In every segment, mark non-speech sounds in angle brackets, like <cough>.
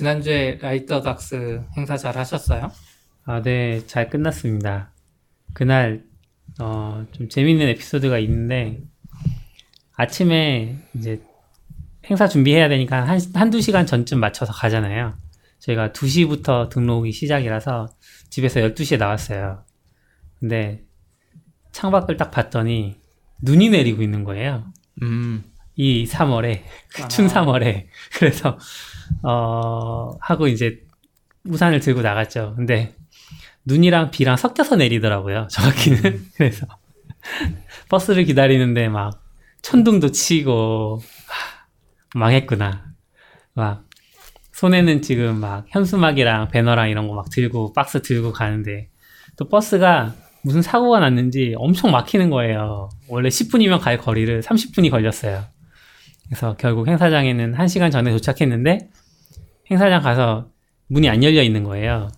지난주에 라이터 닥스 행사 잘 하셨어요? 아, 네, 잘 끝났습니다. 그날, 어, 좀 재밌는 에피소드가 있는데, 아침에 이제 행사 준비해야 되니까 한, 한두 시간 전쯤 맞춰서 가잖아요. 저희가 2시부터 등록이 시작이라서 집에서 12시에 나왔어요. 근데 창밖을 딱 봤더니 눈이 내리고 있는 거예요. 음. 이 3월에, <laughs> 아. 춘 3월에. <laughs> 그래서, 어, 하고 이제 우산을 들고 나갔죠. 근데 눈이랑 비랑 섞여서 내리더라고요. 정확히는. <laughs> 그래서 버스를 기다리는데 막 천둥도 치고, 하, 망했구나. 막 손에는 지금 막 현수막이랑 배너랑 이런 거 막 들고 박스 들고 가는데 또 버스가 무슨 사고가 났는지 엄청 막히는 거예요. 원래 10분이면 갈 거리를 30분이 걸렸어요. 그래서 결국 행사장에는 1시간 전에 도착했는데 행사장 가서 문이 안 열려 있는 거예요.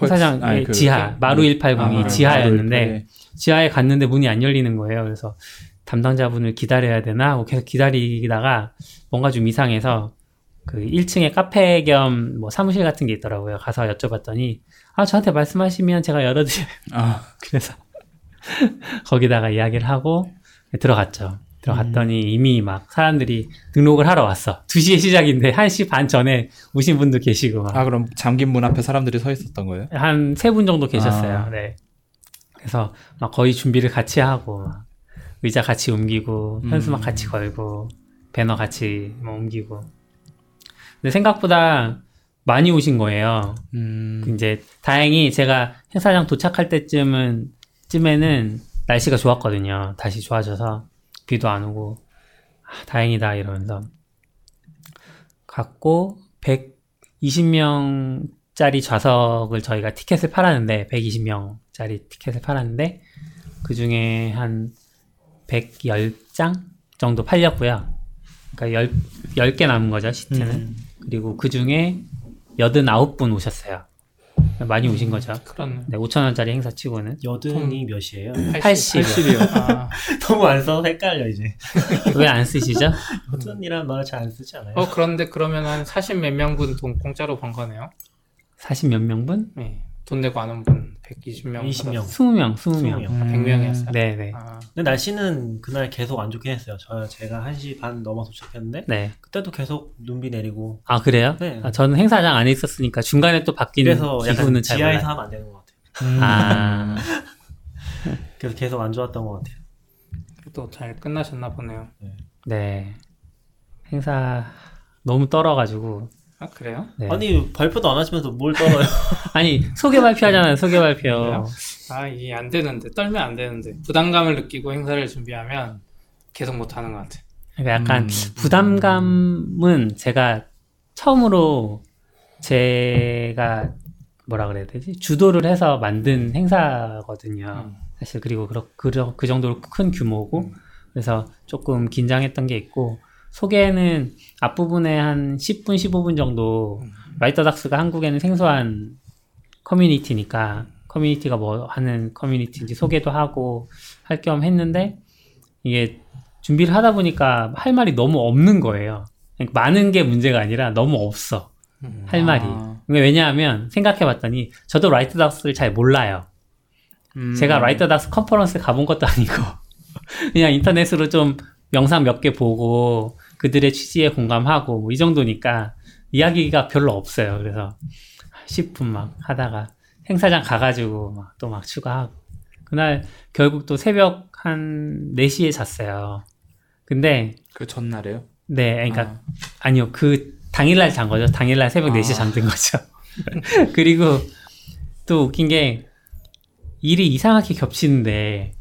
행사장 아니, 그- 지하 그- 마루 180이 아, 지하였는데 마루 180. 지하에 갔는데 문이 안 열리는 거예요. 그래서 담당자분을 기다려야 되나 하고 계속 기다리다가 뭔가 좀 이상해서 그 1층에 카페 겸 뭐 사무실 같은 게 있더라고요. 가서 여쭤봤더니 아 저한테 말씀하시면 제가 열어드려요. 아, <laughs> 그래서 <laughs> 거기다가 이야기를 하고 들어갔죠. 들어갔더니 이미 막 사람들이 등록을 하러 왔어. 2시에 시작인데 1시 반 전에 오신 분도 계시고 막. 아 그럼 잠긴 문 앞에 사람들이 서 있었던 거예요? 한 세 분 정도 계셨어요. 아. 네. 그래서 막 거의 준비를 같이 하고 막 의자 같이 옮기고 현수막 음. 같이 걸고 배너 같이 뭐 옮기고. 근데 생각보다 많이 오신 거예요. 음. 이제 다행히 제가 행사장 도착할 때쯤은 쯤에는 날씨가 좋았거든요. 다시 좋아져서 비도 안 오고 아, 다행이다 이러면서 갔고 120명짜리 좌석을 저희가 티켓을 팔았는데 120명짜리 티켓을 팔았는데 그 중에 한 110장 정도 팔렸고요. 그러니까 10, 10개 남은 거죠, 시트는. 음. 그리고 그 중에 89분 오셨어요. 많이 오신 거죠. 그렇네. 네, 5천 원짜리 행사 치고는. 여든이 몇이에요? 80. 80이요. 아, <laughs> 너무 안 써서 헷갈려 이제. <laughs> 왜 안 쓰시죠? 여든이란 말을 잘 안 쓰지 않아요? 어 그런데 그러면 한 40 몇 명분 돈 공짜로 번 거네요. 40 몇 명분? 네. 돈 내고 안 온 분 120명. 20명. 20명, 20명. 20명. 음. 100명이었어요. 네 네. 아, 근데 날씨는 그날 계속 안 좋긴 했어요. 저 제가 1시 반 넘어 도착했는데 네. 그때도 계속 눈비 내리고 아, 그래요? 네. 아, 저는 행사장 안에 있었으니까 중간에 또 바뀌는 그래서 약간 기분은 잘 지하에서. 하면 안 되는 것 같아요. 아, 그래서 계속 안 좋았던 것 같아요. 또 잘 끝나셨나 보네요. 네. 행사 너무 떨어가지고. 아 그래요? 네. 아니 발표도 안 하시면서 뭘 떨어요? <laughs> 아니, 소개 발표하잖아요, 소개 발표. 그래요? 아 이게 안 되는데 떨면 안 되는데 부담감을 느끼고 행사를 준비하면 계속 못 하는 것 같아. 그러니까 약간 음. 부담감은 제가 처음으로 제가 뭐라 그래야 되지? 주도를 해서 만든 행사거든요. 음. 사실 그리고 그, 그, 그 정도로 큰 규모고 그래서 조금 긴장했던 게 있고 소개는 앞부분에 한 10분, 15분 정도 음. Write the Docs가 한국에는 생소한 커뮤니티니까 커뮤니티가 뭐 하는 커뮤니티인지 소개도 하고 할 겸 했는데 이게 준비를 하다 보니까 할 말이 너무 없는 거예요. 그러니까 많은 게 문제가 아니라 너무 없어. 음. 할 말이. 아. 왜냐하면 생각해 봤더니 저도 Write the Docs를 잘 몰라요. 음. 제가 Write the Docs 컨퍼런스 가본 것도 아니고 <laughs> 그냥 인터넷으로 좀 영상 몇 개 보고 그들의 취지에 공감하고 뭐 이 정도니까 이야기가 별로 없어요. 그래서 10분 막 하다가 행사장 가가지고 막또막 추가하고 그날 결국 또 새벽 한 4시에 잤어요. 근데 그 전날에요? 네, 그러니까 아. 니요그 당일날 잔 거죠. 당일날 새벽 아. 4시에 잠든 거죠. <laughs> 그리고 또 웃긴 게 일이 이상하게 겹치는데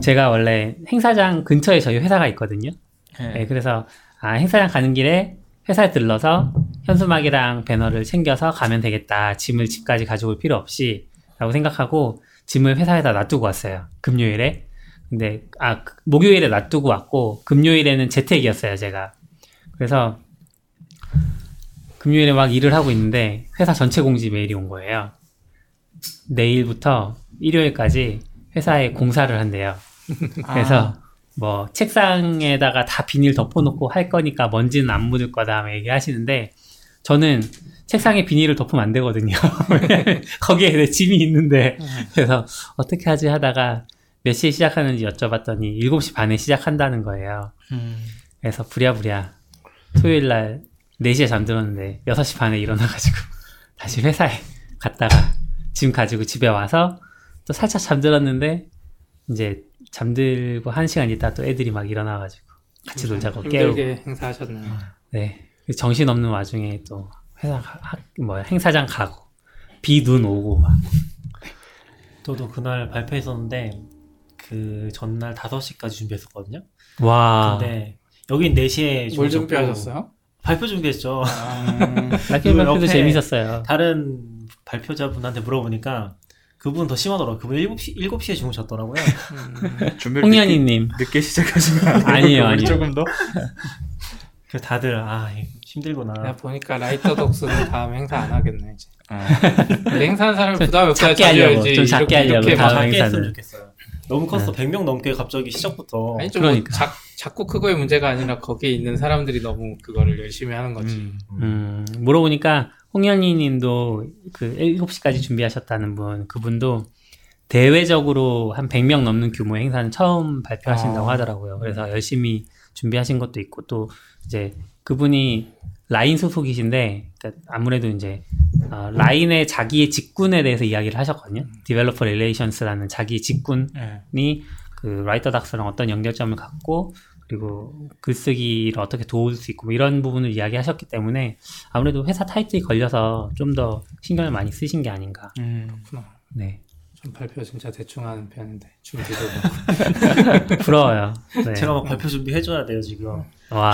제가 원래 행사장 근처에 저희 회사가 있거든요. 네, 그래서 아, 행사장 가는 길에 회사에 들러서 현수막이랑 배너를 챙겨서 가면 되겠다. 짐을 집까지 가져올 필요 없이 라고 생각하고 짐을 회사에다 놔두고 왔어요. 금요일에. 근데 아 그- 목요일에 놔두고 왔고 금요일에는 재택이었어요, 제가. 그래서 금요일에 막 일을 하고 있는데 회사 전체 공지 메일이 온 거예요. 내일부터 일요일까지 회사에 공사를 한대요. <laughs> 그래서 뭐 책상에다가 다 비닐 덮어놓고 할 거니까 먼지는 안 묻을 거다 막 얘기하시는데 저는 책상에 비닐을 덮으면 안 되거든요. <laughs> 거기에 내 짐이 있는데 그래서 어떻게 하지 하다가 몇 시에 시작하는지 여쭤봤더니 7시 반에 시작한다는 거예요. 그래서 부랴부랴 토요일 날 4시에 잠들었는데 6시 반에 일어나가지고 <laughs> 다시 회사에 갔다가 짐 가지고 집에 와서 또 살짝 잠들었는데 이제 잠들고 한 시간 있다 또 애들이 막 일어나가지고 같이 놀자고 깨우고 힘들게 행사하셨네요. 네 정신 없는 와중에 또 회사 뭐야 행사장 가고 비 눈 오고 막 저도 그날 발표했었는데 그 전날 5시까지 준비했었거든요. 와. 근데 여긴 4시에 뭘 준비하셨어요? 발표 준비했죠. 아, 라켓 그 발표도 재밌었어요. 다른 발표자분한테 물어보니까 그분 더 심하더라고요. 그분 7시, 7시에 주무셨더라고요. 준비를 홍현희님 늦게, 거 아니에요? 아니에요. 조금 더? <laughs> 그래서 다들 아 힘들구나. 내가 보니까 라이터 독스는 다음 행사 안 하겠네 이제. 아, 행사하는 사람을 부담 없게 작게 하려고. 좀 작게 하려고 이렇게 다음 행사는. 좋겠어요. 너무 컸어. 100명 넘게 갑자기 시작부터. 아니 좀뭐 그러니까. 작, 작고 크고의 문제가 아니라 거기에 있는 사람들이 너무 그거를 열심히 하는 거지. 음. 음, 물어보니까 홍현희 님도 그 7시까지 준비하셨다는 분, 그분도 대외적으로 한 100명 넘는 규모의 행사는 처음 발표하신다고 아. 하더라고요. 그래서 열심히 준비하신 것도 있고 또 이제 그분이 라인 소속이신데 그러니까 아무래도 이제 어, 라인의 자기의 직군에 대해서 이야기를 하셨거든요. Developer Relations라는 자기의 직군 네. 이그 Write the Docs랑 어떤 연결점을 갖고 그리고 글쓰기를 어떻게 도울 수 있고 뭐 이런 부분을 이야기하셨기 때문에 아무래도 회사 타이틀이 걸려서 좀 더 신경을 많이 쓰신 게 아닌가. 음. 네, 좀 발표 진짜 대충 하는 편인데 준비도 그렇고. <laughs> 부러워요. 네. 제가 막 발표 준비 해줘야 돼요 지금. 와,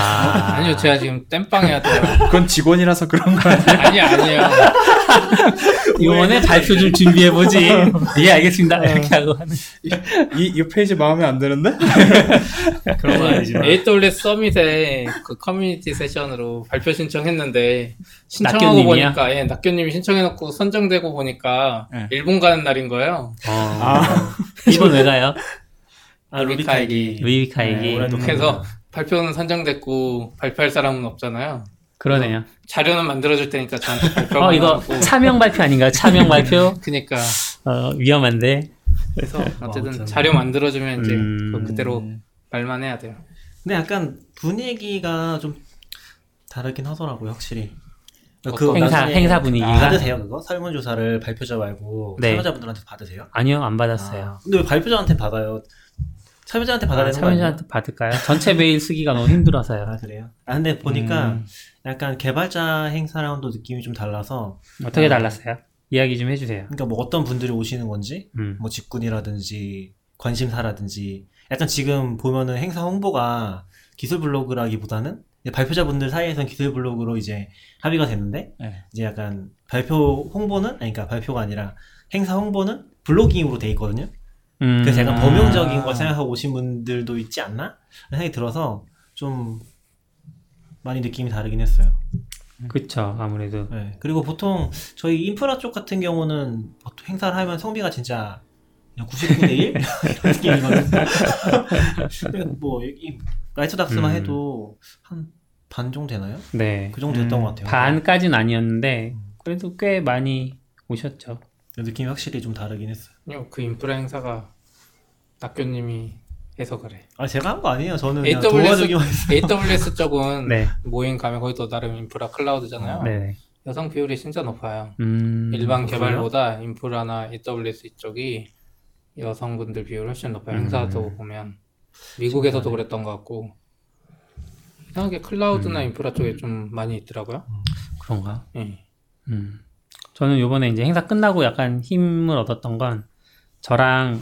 아니요 제가 지금 땜빵 해야 돼요. 그건 직원이라서 그런 거 아니에요? <laughs> 아니요 아니요. <laughs> 이번에 발표 좀 준비해 보지. 예, 알겠습니다. 이렇게 하고 하는. 이, 이 페이지 마음에 안 드는데? 그런 건 아니지만. AWS 서밋에 그 커뮤니티 세션으로 발표 신청했는데 신청하고 낙교님이야? 보니까 예, 낙교님이 신청해놓고 선정되고 보니까 네. 일본 가는 날인 거예요. 어, 아, 일본 왜 가요? 아 RubyKaigi. RubyKaigi. 네, 그래서 발표는 선정됐고 발표할 사람은 없잖아요. 그러네요. 자료는 만들어줄 테니까 저한테 발표. 어, 이거 차명 발표 아닌가요? 차명 발표? <laughs> 그니까 어, 위험한데. 그래서 어쨌든 아무튼. 자료 만들어주면 이제 음. 그대로 말만 해야 돼요. 근데 약간 분위기가 좀 다르긴 하더라고요 확실히. 어떤 행사, 행사 분위기가? 받으세요 그거? 설문조사를 발표자 말고 네. 참여자분들한테 받으세요? 아니요, 안 받았어요. 아, 근데 왜 발표자한테 받아요? 참여자한테 받아야 아, 되는? 참여자한테 받을까요? 전체 메일 쓰기가 너무 힘들어서요. 아 그래요? 아 근데 보니까 음. 약간 개발자 행사랑도 느낌이 좀 달라서 어떻게 아. 달랐어요? 이야기 좀 해주세요. 그러니까 뭐 어떤 분들이 오시는 건지 음. 뭐 직군이라든지 관심사라든지 약간 지금 보면은 행사 홍보가 기술 블로그라기보다는 발표자분들 사이에서는 기술 블로그로 이제 합의가 됐는데 네. 이제 약간 발표 홍보는 아니 그러니까 발표가 아니라 행사 홍보는 블로깅으로 돼 있거든요. 음. 그래서 약간 아. 범용적인 걸 생각하고 오신 분들도 있지 않나? 생각이 들어서 좀 많이 느낌이 다르긴 했어요. 그쵸, 아무래도. 네. 그리고 보통 저희 인프라 쪽 같은 경우는 보통 행사를 하면 성비가 진짜 99대 1? <laughs> 이런 느낌이거든요. <laughs> 뭐, 이 Write the Docs만 음. 해도 한 반 정도 되나요? 네. 그 정도 됐던 음, 것 같아요. 반까지는 아니었는데, 그래도 꽤 많이 오셨죠. 느낌이 확실히 좀 다르긴 했어요. 아니요, 그 인프라 행사가 낙교님이 해서 그래. 아, 제가 한 거 아니에요. 저는 그냥 AWS 도와주기만 했어요. <laughs> AWS 쪽은 네. 모임 가면 거기도 나름 인프라 클라우드잖아요. 네네. 여성 비율이 진짜 높아요. 음. 일반 그래요? 개발보다 인프라나 AWS 이쪽이 여성분들 비율 훨씬 높아요. 음. 행사도 보면 미국에서도 그랬던 것 같고 이상하게 클라우드나 음. 인프라 쪽에 좀 많이 있더라고요. 그런가? 예. 음. 저는 요번에 이제 행사 끝나고 약간 힘을 얻었던 건 저랑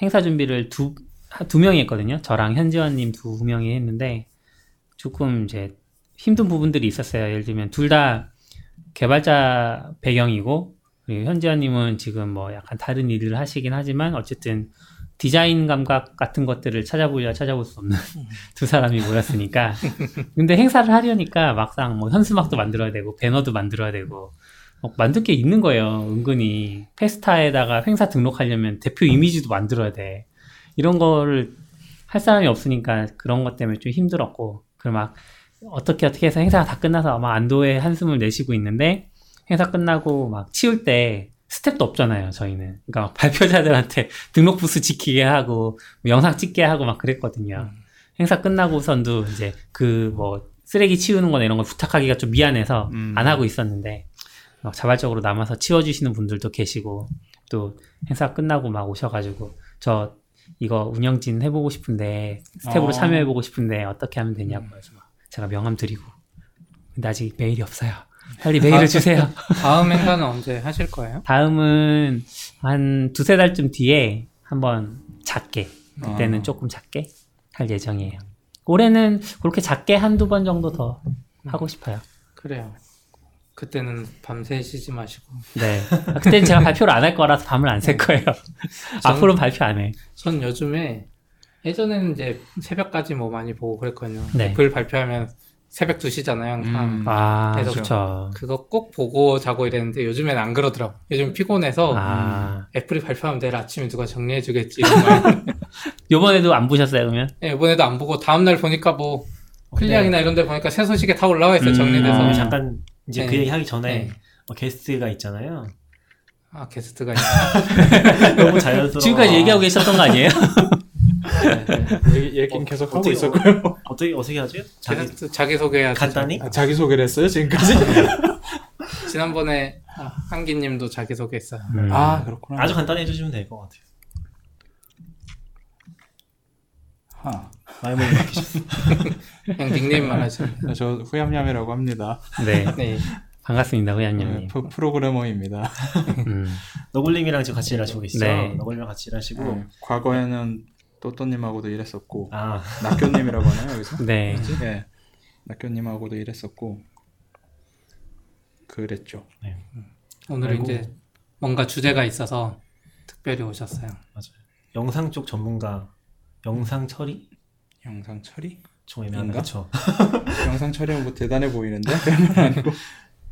행사 준비를 두, 하- 두 명이 했거든요. 저랑 현지원님 두 명이 했는데 조금 이제 힘든 부분들이 있었어요. 예를 들면 둘 다 개발자 배경이고 그리고 현지원님은 지금 뭐 약간 다른 일을 하시긴 하지만 어쨌든 디자인 감각 같은 것들을 찾아보려 찾아볼 수 없는 <laughs> 두 사람이 모였으니까. 근데 행사를 하려니까 막상 뭐 현수막도 만들어야 되고 배너도 만들어야 되고 어, 만들 게 있는 거예요 은근히. 페스타에다가 행사 등록하려면 대표 이미지도 만들어야 돼. 이런 거를 할 사람이 없으니까 그런 것 때문에 좀 힘들었고 그막 어떻게 어떻게 해서 행사가 다 끝나서 아마 안도의 한숨을 내쉬고 있는데 행사 끝나고 막 치울 때 스텝도 없잖아요 저희는. 그러니까 막 발표자들한테 <laughs> 등록 부스 지키게 하고 뭐 영상 찍게 하고 막 그랬거든요. 행사 끝나고선도 이제 그 뭐 쓰레기 치우는 거나 이런 걸 부탁하기가 좀 미안해서 음. 안 하고 있었는데 막 자발적으로 남아서 치워주시는 분들도 계시고 또 행사 끝나고 막 오셔가지고 저 이거 운영진 해보고 싶은데 스텝으로 어. 참여해보고 싶은데 어떻게 하면 되냐고 해서 막 제가 명함 드리고. 근데 아직 메일이 없어요 빨리 메일을 주세요 <laughs> 다음 행사는 언제 하실 거예요? 다음은 한 두세 달쯤 뒤에 한번 작게 그때는 아. 조금 작게 할 예정이에요 올해는 그렇게 작게 한두 번 정도 더 하고 싶어요 그래요. 그때는 밤새 쉬지 마시고. 네 그때는 제가 발표를 안 할 거라서 밤을 안셀 거예요 <laughs> 앞으로는 발표 안 해 전 요즘에 예전에는 이제 새벽까지 뭐 많이 보고 그랬거든요. 네. 애플 발표하면 새벽 2시잖아요, 항상. 음. 아, 그래서 그렇죠. 그거 꼭 보고 자고 이랬는데 요즘엔 안 그러더라고. 요즘 피곤해서 아, 애플이 발표하면 내일 아침에 누가 정리해주겠지. <laughs> 요번에도 안 보셨어요, 그러면? 네, 이번에도 안 보고 다음날 보니까 뭐 클리앙이나 이런 데 보니까 새 소식에 다 올라와 있어요, 음. 정리돼서. 어, 아. 잠깐 이제 그 네. 얘기 하기 전에 네. 어, 게스트가 있잖아요. 아, 게스트가 있나? <laughs> 너무 자연스러워. 지금까지 얘기하고 계셨던 거 아니에요? <laughs> 얘기, 얘기는 어, 계속 하고 어떻게- 있었고요. <laughs> 어떻게 어떻게 하죠? 자기 게스트 자기 소개해야죠. 간단히? 아, 자기 소개를 했어요, 지금까지? <laughs> 지난번에 아, 한기님도 자기 소개했어요. 음. 아, 그렇구나. 아주 간단히 해주시면 될 것 같아요. 하. 많이 먹는 바뀌셨어. 그냥 닉네임만 하시면. 저 후얌얌이라고 합니다. 네. <laughs> 네. 반갑습니다, 네, 후양님님. 프로- 프로그래머입니다. 음. 너굴님이랑 지금 같이 일하시고 계시죠? 네. 너굴님이랑 같이 일하시고. 네, 과거에는 또또님하고도 일했었고 아, <laughs> 낙교님이라고 하나요 여기서? 네. 네, 낙교님하고도 일했었고 그랬죠. 오늘은 아이고. 이제 뭔가 주제가 있어서 특별히 오셨어요. 영상 쪽 전문가, 영상 처리? 영상 처리? 좀. 인가? 그쵸. <laughs> 영상 처리는 뭐 대단해 보이는데 <laughs> 아니고.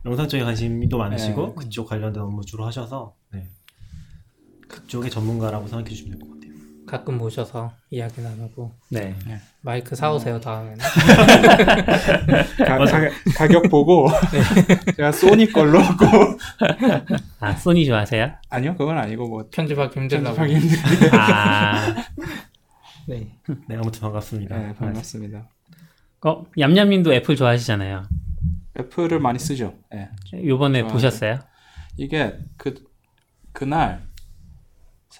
영상 쪽에 관심도 많으시고, 네. 그쪽 관련된 업무 주로 하셔서, 네. 그쪽의 전문가라고 생각해 주시면 될 것 같아요. 가끔 모셔서 이야기 나누고 네. 마이크 사오세요 다음에는. <laughs> 가, 가, 가격 보고 <laughs> 제가 소니 걸로 고 아, 소니 좋아하세요? 아니요 그건 아니고 뭐 편집하기 힘들다고. 편집하기 힘든데 아, <laughs> 네. 네, 아무튼 반갑습니다. 네, 반갑습니다. 어, 얌얌님도 애플 좋아하시잖아요. 애플을 많이 쓰죠. 네. 요번에 좋아하죠. 보셨어요? 이게 그 그날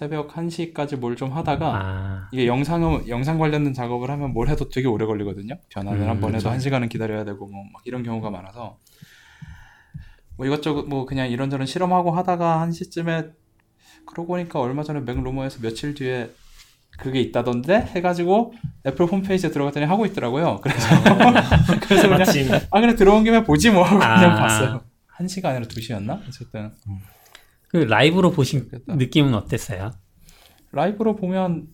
새벽 1시까지 뭘 좀 하다가 아, 이게 영상 영상 관련된 작업을 하면 뭘 해도 되게 오래 걸리거든요. 변화를 음, 한번 해도 그렇죠. 한 시간은 기다려야 되고 뭐 막 이런 경우가 많아서 뭐 이것저것 뭐 그냥 이런저런 실험하고 하다가 한 시쯤에 그러고 보니까 얼마 전에 맥루머에서 며칠 뒤에 그게 있다던데 해가지고 애플 홈페이지에 들어갔더니 하고 있더라고요. 그래서 <laughs> 그래서 그냥 아 그래 들어온 김에 보지 뭐 하고 아. 그냥 봤어요. 한 시가 아니라 두 시였나? 어쨌든 그 라이브로 보신 그랬다. 느낌은 어땠어요? 라이브로 보면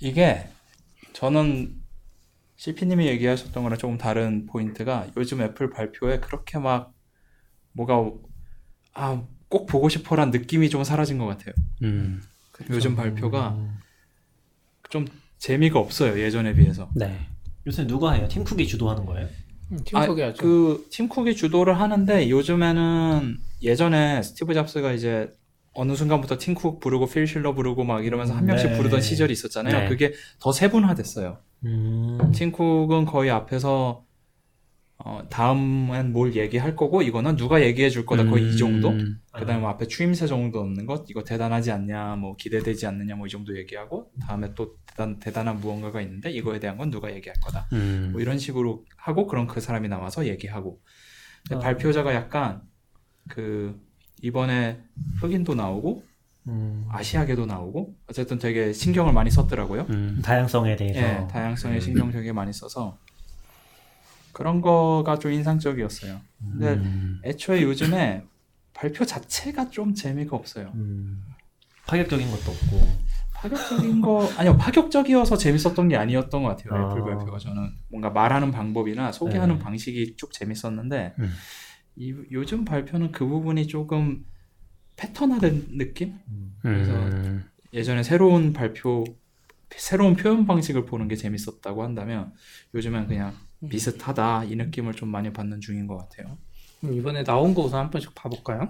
이게 저는 CP님이 얘기하셨던 거랑 조금 다른 포인트가 요즘 애플 발표에 그렇게 막 뭐가 아 꼭 보고 싶어란 느낌이 좀 사라진 것 같아요. 음, 요즘 발표가 좀 재미가 없어요 예전에 비해서. 네. 요새 누가 해요? 팀쿡이 주도하는 거예요? 음, 팀 아, 소개하죠. 그 팀쿡이 주도를 하는데 요즘에는 예전에 스티브 잡스가 이제 어느 순간부터 팀쿡 부르고 필 실러 부르고 막 이러면서 한 명씩 네. 부르던 시절이 있었잖아요. 네. 그게 더 세분화됐어요. 음. 팀쿡은 거의 앞에서 어, 다음엔 뭘 얘기할 거고 이거는 누가 얘기해 줄 거다 거의 이 정도. 음, 그다음에 뭐 앞에 추임새 정도 없는 것 이거 대단하지 않냐 뭐 기대되지 않느냐 뭐 이 정도 얘기하고 다음에 또 대단 대단한 무언가가 있는데 이거에 대한 건 누가 얘기할 거다. 음. 뭐 이런 식으로 하고 그럼 그 사람이 나와서 얘기하고 근데 어. 발표자가 약간 그 이번에 흑인도 나오고 음. 아시아계도 나오고 어쨌든 되게 신경을 많이 썼더라고요. 음. 다양성에 대해서. 예, 다양성에 신경 되게 많이 써서 그런 거가 좀 인상적이었어요. 근데 음. 애초에 요즘에 발표 자체가 좀 재미가 없어요. 음. 파격적인 것도 없고. 파격적인 거 아니요 파격적이어서 재밌었던 게 아니었던 것 같아요 아. 애플 발표가 저는 뭔가 말하는 방법이나 소개하는 네. 방식이 쭉 재밌었는데 음. 이, 요즘 발표는 그 부분이 조금 패턴화된 느낌? 음. 예전에 새로운 발표 새로운 표현 방식을 보는 게 재밌었다고 한다면 요즘은 그냥 비슷하다 이 느낌을 좀 많이 받는 중인 것 같아요. 이번에 나온 거 우선 한 번씩 봐볼까요?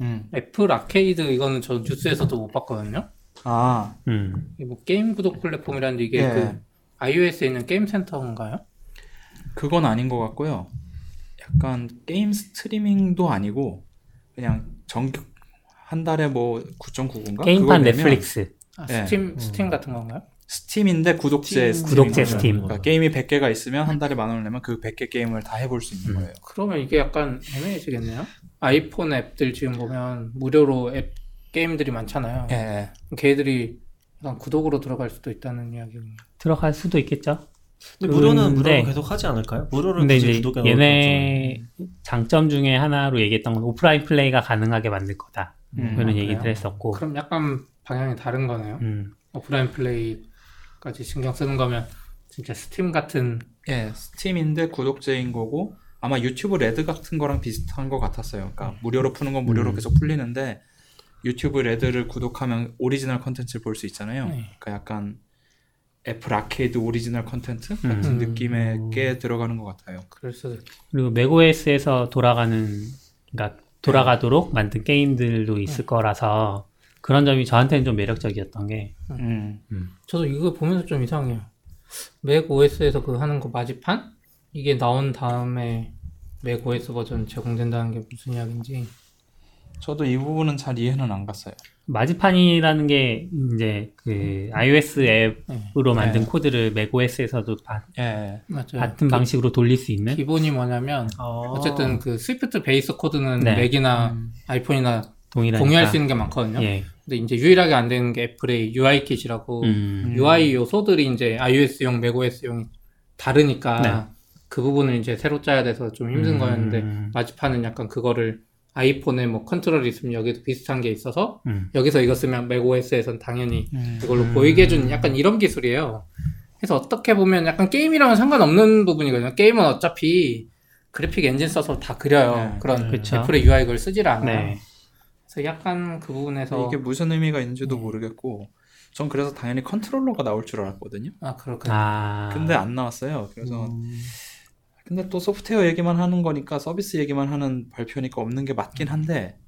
음. 애플 아케이드 이거는 저 뉴스에서도 못 봤거든요. 아 음. 뭐 게임 구독 플랫폼이라는데 이게 예. 그 iOS에 있는 게임 센터인가요? 그건 아닌 것 같고요. 약간 게임 스트리밍도 아니고 그냥 정규 한 달에 뭐 9.99인가? 게임판 넷플릭스. 아, 예. 스팀 스팀 같은 건가요? 스팀인데 구독제 스팀. 구독제. 스팀. 그러니까 게임이 100개가 있으면 한 달에 만 원을 내면 그 100개 게임을 다 해볼 수 있는 음. 거예요. 그러면 이게 약간 애매해지겠네요. 아이폰 앱들 지금 보면 무료로 앱 게임들이 많잖아요. 예, 예. 걔들이 약간 구독으로 들어갈 수도 있다는 이야기군요. 들어갈 수도 있겠죠. 근데 무료는 무료로 계속 하지 않을까요? 무료를 근데 굳이 이제 구독해 놓을 얘네 장점 중에 하나로 얘기했던 건 오프라인 플레이가 가능하게 만들 거다. 음, 그런 아, 얘기를? 했었고. 그럼 약간 방향이 다른 거네요. 음. 오프라인 플레이 까지 신경 쓰는 거면 진짜 스팀 같은 예, 스팀인데 구독제인 거고 아마 유튜브 레드 같은 거랑 비슷한 것 같았어요. 그러니까 무료로 푸는 건 무료로 음. 계속 풀리는데 유튜브 레드를 구독하면 오리지널 컨텐츠를 볼 수 있잖아요. 네. 그러니까 약간 애플 아케이드 오리지널 컨텐츠 같은 음. 느낌의 게 들어가는 것 같아요. 있- 그리고 맥OS에서 돌아가는 그러니까 돌아가도록 만든 게임들도 있을 거라서 그런 점이 저한테는 좀 매력적이었던 게 음. 저도 이거 보면서 좀 이상해요. 맥 OS에서 그 하는 거 Marzipan 이게 나온 다음에 맥 OS 버전 제공된다는 게 무슨 이야기인지 저도 이 부분은 잘 이해는 안 갔어요. Marzipan이라는 게 이제 그 iOS 앱으로 네. 만든 네. 코드를 macOS에서도 바- 예. 맞죠. 같은 방식으로 돌릴 수 있는 기본이 뭐냐면 어. 어쨌든 그 Swift base 코드는 네. 맥이나 음. 아이폰이나 동일하니까 공유할 수 있는 게 많거든요. 예. 근데 이제 유일하게 안 되는 게 애플의 UIKit이라고 음. UI 요소들이 이제 iOS용, macOS용이 다르니까 네. 그 부분을 이제 새로 짜야 돼서 좀 힘든 음. 거였는데 마지판은 약간 그거를 아이폰에 뭐 컨트롤이 있으면 여기도 비슷한 게 있어서 음. 여기서 이거 쓰면 macOS에선 당연히 음. 이걸로 보이게 해주는 약간 이런 기술이에요. 그래서 어떻게 보면 약간 게임이랑은 상관없는 부분이거든요. 게임은 어차피 그래픽 엔진 써서 다 그려요. 네. 그런 그쵸. 애플의 UI 그걸 쓰질 않아요. 네. 그래서 약간 그 부분에서 이게 무슨 의미가 있는지도 모르겠고 전 그래서 당연히 컨트롤러가 나올 줄 알았거든요. 아 그렇군요. 아. 근데 안 나왔어요. 그래서 음. 근데 또 소프트웨어 얘기만 하는 거니까 서비스 얘기만 하는 발표니까 없는 게 맞긴 한데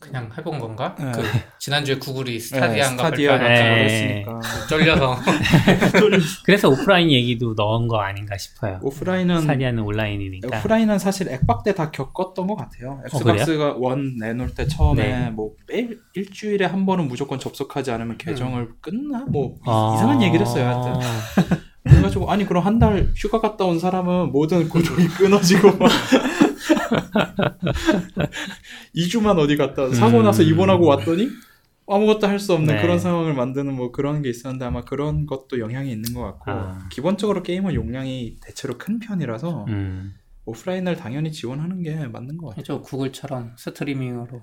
그냥 해본 건가? 네. 그 지난주에 구글이 네, 발표하니까 같은 거 네. 했으니까 쫄려서 <laughs> 그래서 오프라인 얘기도 넣은 거 아닌가 싶어요. 오프라인은 스타디아는 온라인이니까. 오프라인은 사실 액박 때 다 겪었던 것 같아요. 어? 엑스박스가 원 내놓을 때 처음에 네. 뭐 매일 일주일에 한 번은 무조건 접속하지 않으면 계정을 끊나 뭐 이- 아. 이상한 얘기를 했어요. 하여튼 <laughs> 그래가지고 아니 그럼 한 달 휴가 갔다 온 사람은 모든 구독이 끊어지고 막 <laughs> 2주만 어디 갔다 와. 사고 나서 음. 입원하고 왔더니 아무것도 할 수 없는 네. 그런 상황을 만드는 뭐 그런 게 있었는데 아마 그런 것도 영향이 있는 것 같고 아. 기본적으로 게임은 용량이 대체로 큰 편이라서 음. 오프라인을 당연히 지원하는 게 맞는 것 같아요. 저 구글처럼 스트리밍으로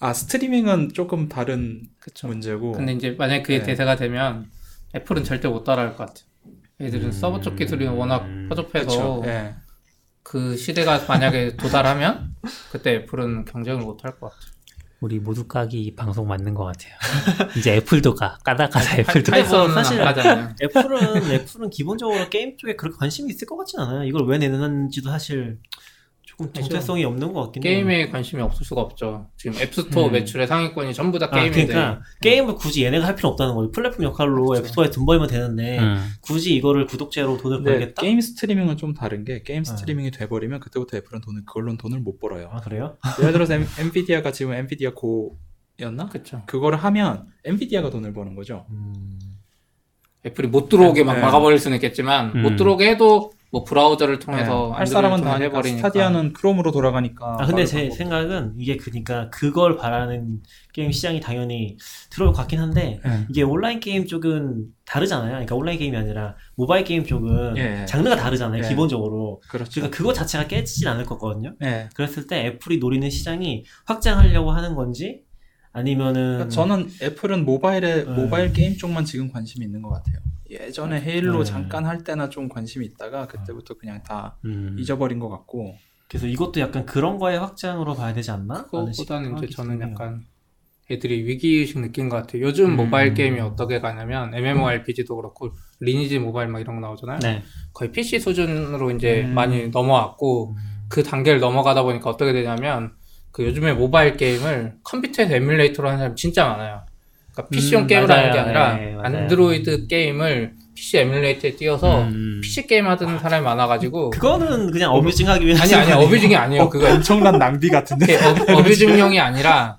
아 스트리밍은 조금 다른 그쵸. 문제고 근데 이제 만약 그게 네. 대세가 되면 애플은 절대 못 따라할 것 같아요. 얘들은 음. 서버 쪽 기술이 워낙 허접해서 그쵸. 예. 그 시대가 만약에 도달하면 그때 애플은 경쟁을 못 할 것 같아요. 우리 모두 까기 방송 맞는 것 같아요. <laughs> 이제 애플도 가 까다 까다 애플도 가. 타이슨은 사실- 안 가잖아요. 애플은 애플은 기본적으로 게임 쪽에 그렇게 관심이 있을 것 같진 않아요. 이걸 왜 내는지도 사실 조금 정체성이 없는 것 같긴 해요. 게임에 관심이 없을 수가 없죠. 지금 앱스토어 음. 매출의 상위권이 전부 다 아, 게임인데 그러니까 게임을 굳이 얘네가 할 필요 없다는 거죠. 플랫폼 역할로 그렇죠. 앱스토어에 돈 벌면 되는데 음. 굳이 이거를 구독제로 돈을 벌겠다? 게임 스트리밍은 좀 다른 게 게임 네. 스트리밍이 돼버리면 그때부터 애플은 돈을 그걸로는 돈을 못 벌어요. 아 그래요? 예를 들어서 엔, 엔비디아가 지금 엔비디아 고였나? 그쵸. 그거를 하면 엔비디아가 돈을 버는 거죠. 음. 애플이 못 들어오게 막 네. 막아버릴 수는 있겠지만 음. 못 들어오게 해도 뭐 브라우저를 통해서 네. 할 사람은 다 해버리니까 스타디아는 크롬으로 돌아가니까. 아 근데 제. 생각은 이게 그니까 그걸 바라는 게임 시장이 당연히 들어올 것 같긴 한데 예. 이게 온라인 게임 쪽은 다르잖아요. 그러니까 온라인 게임이 아니라 모바일 게임 쪽은 예. 장르가 다르잖아요. 예. 기본적으로. 그렇죠. 그러니까 그거 자체가 깨지진 않을 거거든요. 예. 그랬을 때 애플이 노리는 시장이 확장하려고 하는 건지 아니면은 그러니까 저는 애플은 모바일에 네. 모바일 게임 쪽만 지금 관심이 있는 것 같아요. 예전에 헤일로 네. 잠깐 할 때나 좀 관심이 있다가 그때부터 그냥 다 음. 잊어버린 것 같고. 그래서 이것도 약간 그런 거의 확장으로 봐야 되지 않나? 그거보다는 이제 저는. 약간 애들이 위기의식 느낀 것 같아요. 요즘 음. 모바일 게임이 어떻게 가냐면 MMORPG도 그렇고 리니지 모바일 막 이런 거 나오잖아요. 네. 거의 PC 수준으로 이제 음. 많이 넘어왔고 그 단계를 넘어가다 보니까 어떻게 되냐면 그 요즘에 모바일 게임을 컴퓨터에서 emulator로 하는 사람 진짜 많아요. 그러니까 PC용 음, 게임을 맞아요. 하는 게 아니라 네. 안드로이드 게임을 PC emulator에 띄워서 음. PC 게임 하던 사람이 많아가지고 그거는 그냥 abusing하기 위해서 아니 아니 abusing이 아니에요. 그거 엄청난 낭비 같은데. 어, <laughs> abusing용이 아니라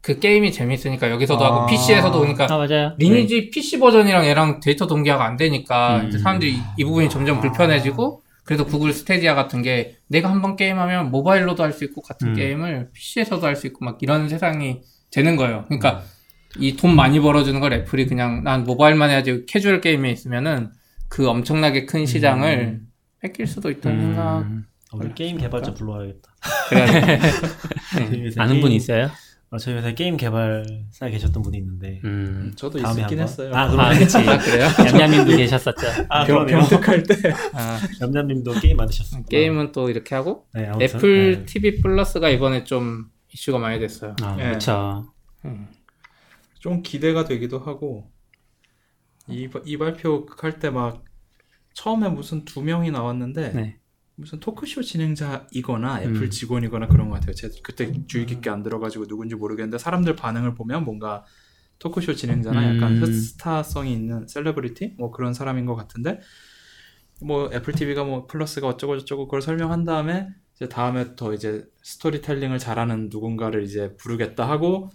그 게임이 재밌으니까 여기서도 하고 아. PC에서도 그러니까 아 맞아요. 리니지 PC 버전이랑 얘랑 데이터 동기화가 안 되니까 음. 이제 사람들이 이, 이 부분이 점점 불편해지고 그래서 구글 스타디아 같은 게 내가 한번 게임하면 모바일로도 할 수 있고 같은 음. 게임을 PC에서도 할 수 있고 막 이런 세상이 되는 거예요. 그러니까 음. 이 돈 많이 벌어주는 걸 애플이 그냥 난 모바일만 해야지 캐주얼 게임에 있으면은 그 엄청나게 큰 시장을 뺏길 수도 있다는 생각. 음. 우리 게임 개발자 불러야겠다. <laughs> 회사에 아는 분 있어요? 어, 저희 회사에 게임 개발사에 계셨던 분이 있는데 음. 저도 다음에 있었긴 한번. 했어요. 아, 아, 그러네. 그치. 아, 그래요? <laughs> 얌얌님도 계셨었죠. 아, 병. 병특할 때. <laughs> 아, 얌얌님도 게임 만드셨어요. 게임은 또 이렇게 하고 네, 아무튼, 애플 네. TV 플러스가 이번에 좀 이슈가 많이 됐어요. 아, 예. 그쵸. 음. 좀 기대가 되기도 하고 이, 바- 이 발표 할 때 막 처음에 무슨 두 명이 나왔는데 네. 무슨 토크쇼 진행자이거나 애플 음. 직원이거나 그런 것 같아요. 제가 그때 주의 깊게 안 들어가지고 누군지 모르겠는데 사람들 반응을 보면 뭔가 토크쇼 진행자나 약간 음. 스타성이 있는 셀레브리티 뭐 그런 사람인 것 같은데 뭐 애플 TV가 뭐 플러스가 어쩌고 저쩌고 그걸 설명한 다음에 이제 다음에 더 이제 스토리텔링을 잘하는 누군가를 이제 부르겠다 하고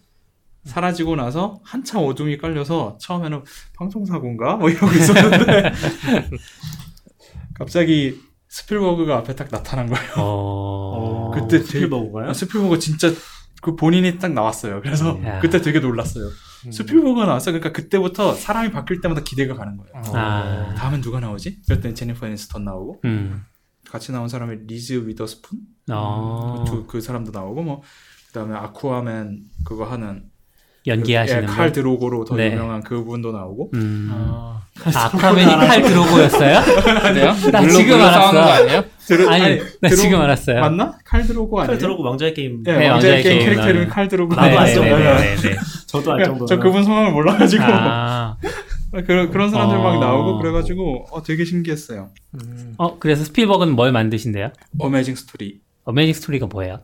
사라지고 나서 한참 어둠이 깔려서 처음에는 방송사고인가 뭐 이러고 있었는데 <laughs> 갑자기 스필버그가 앞에 딱 나타난 거예요. 어. 그때 되게- 스필버그가요? 아, 스필버그 진짜 그 본인이 딱 나왔어요. 그래서 야. 그때 되게 놀랐어요. 음. 스필버그가 나왔어. 그러니까 그때부터 사람이 바뀔 때마다 기대가 가는 거예요. 아. 다음엔 누가 나오지? 그랬더니 제니퍼 애니스턴 나오고 음. 같이 나온 사람이 리즈 위더스푼 어. 그, 그 사람도 나오고 뭐 그다음에 아쿠아맨 그거 하는 연기하시는 예, 분. 칼 드로고로 더 네. 유명한 그분도 나오고 음. 아, 아, 아쿠아맨이 칼 드로고였어요? <laughs> 그래요? 나 물로 지금 알았어. 아니에요? 드로, 아니, 나 드로- 지금 알았어요. 맞나? 칼 드로고 아니에요? 칼 드로고고 왕좌의 게임 예, 네, 왕좌의 왕좌의 게임 게임 캐릭터 이름이 나는- 칼 드로고 나도 알죠. 네, 네, 네, 네. <laughs> 저도 알 그러니까 정도로 저 그분 성함을 몰라가지고 아. <laughs> 그런 그런 사람들 막 어. 나오고 그래가지고 어, 되게 신기했어요. 음. 어, 그래서 스필버그는 뭘 만드신대요? Amazing Story. Amazing Story가 뭐예요?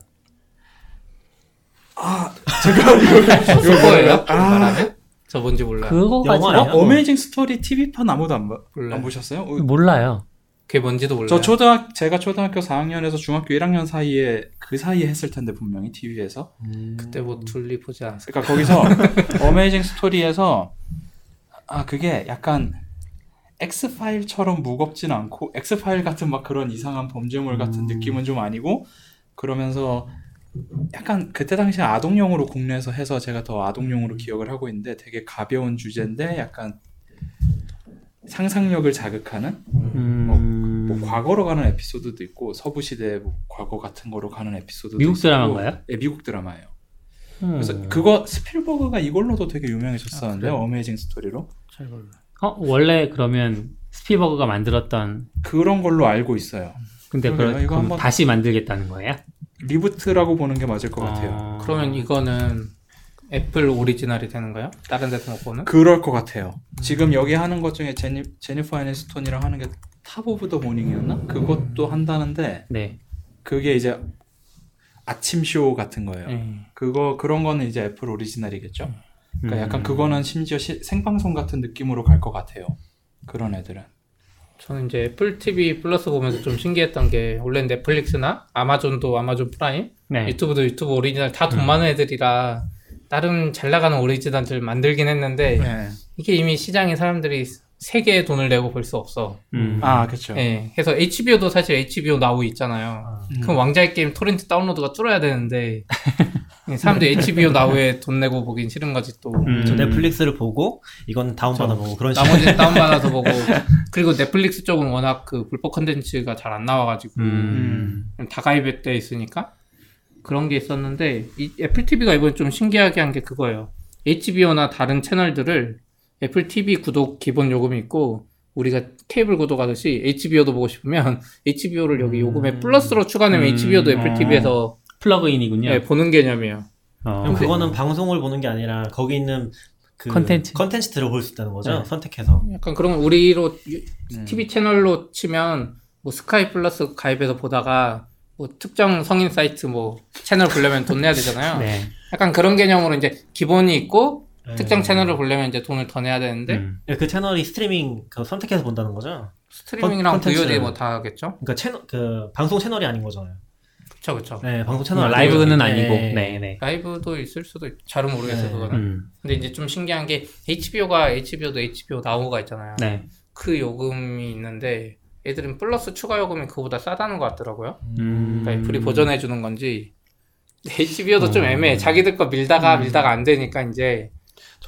그거예요? <laughs> 말하면? 저 뭔지 몰라요. 그거가 영화 잘- 아니야? 어, Amazing Story TV판 아무도 안, 봐, 몰라요. 안 보셨어요? 어, 몰라요. 그게 뭔지도 몰라요. 저 초등학 제가 초등학교 4학년에서 중학교 1학년 사이에 그 사이에 했을 텐데 분명히 TV에서. 그때 뭐 둘리 보지 않았어요. 그러니까 거기서 <laughs> Amazing Story에서 아 그게 약간 X 파일처럼 무겁진 않고 X 파일 같은 막 그런 이상한 범죄물 같은 음. 느낌은 좀 아니고 그러면서 약간 그때 당시에 아동용으로 국내에서 해서 제가 더 아동용으로 기억을 하고 있는데 되게 가벼운 주제인데 약간 상상력을 자극하는 음. 뭐 과거로 가는 에피소드도 있고 서부 시대 뭐 과거 같은 거로 가는 에피소드도 미국 있었고. 드라마인가요? 네, 미국 드라마예요. 음. 그래서 그거 스필버그가 이걸로도 되게 유명해졌었는데 아? Amazing Story로 잘 몰라요. 어, 원래 그러면 스필버그가 만들었던 그런 걸로 알고 있어요. 근데. 그걸 다시 만들겠다는 거예요? reboot라고 보는 게 맞을 것 같아요. 어. 그러면 이거는 애플 오리지널이 되는 거예요? 다른 데서 못 보는? 그럴 것 같아요. 지금 여기 하는 것 중에 제니, 제니퍼 애니스톤이랑 하는 게 Top of the Morning이었나? 그것도 한다는데 네. 그게 이제 아침 쇼 같은 거예요. 네. 그거 그런 거는 이제 애플 오리지널이겠죠. 그러니까 음. 약간 그거는 심지어 시- 생방송 같은 느낌으로 갈 것 같아요. 그런 애들은. 저는 이제 애플 TV 플러스 보면서 좀 신기했던 게 원래 넷플릭스나 아마존도 아마존 프라임, 네. 유튜브도 유튜브 오리지널 다 돈 음. 많은 애들이라 나름 잘 나가는 오리지널들 만들긴 했는데 네. 이게 이미 시장에 사람들이 세 개의 돈을 내고 볼 수 없어. 음. 아 그렇죠. 예. 그래서 HBO도 사실 HBO 나우 있잖아요. 음. 그럼 왕좌의 게임 토렌트 다운로드가 뚫어야 되는데 <laughs> 사람들이 HBO 나우에 돈 내고 보긴 싫은 거지 또. 음. 저 넷플릭스를 보고 이건 다운받아 보고 그런 식으로 나머지 <laughs> 다운받아서 보고 그리고 넷플릭스 쪽은 워낙 그 불법 컨텐츠가 잘 안 나와가지고 음. 다 가입돼 있으니까 그런 게 있었는데 이 애플 TV가 이번에 좀 신기하게 한 게 그거예요. HBO나 다른 채널들을 애플 TV 구독 기본 요금이 있고 우리가 케이블 구독하듯이 HBO도 보고 싶으면 <laughs> HBO를 여기 요금에 플러스로 추가하면 음. HBO도 애플 어. TV에서 플러그인이군요. 예, 보는 개념이에요. 어, 그럼 그거는 방송을 보는 게 아니라 거기 있는 그 컨텐츠. 컨텐츠들을 볼 수 있다는 거죠. 네. 선택해서. 약간 그런 건 우리로. TV 채널로 치면 뭐 스카이 플러스 가입해서 보다가 뭐 특정 성인 사이트 뭐 채널 보려면 돈 내야 되잖아요. 네. 약간 그런 개념으로 이제 기본이 있고 네. 특정 채널을 보려면 이제 돈을 더 내야 되는데 음. 네, 그 채널이 스트리밍 그 선택해서 본다는 거죠. 스트리밍이랑. VOD 뭐 다 하겠죠. 그러니까 채널 그 방송 채널이 아닌 거잖아요. 그쵸 그쵸. 네, 방송 채널 어, 아니고. 라이브는 네. 아니고. 네, 네. 라이브도 있을 수도 있... 잘은 모르겠어요 네. 그거는. 음. 근데 이제 좀 신기한 게 HBO가 HBO도 HBO 나오가 있잖아요. 네. 그 요금이 있는데 애들은 플러스 추가 요금이 그보다 싸다는 것 같더라고요. 음. 그러니까 애플이 보전해 주는 건지 HBO도 좀 어. 애매해. 자기들 거 밀다가 음. 밀다가 안 되니까 이제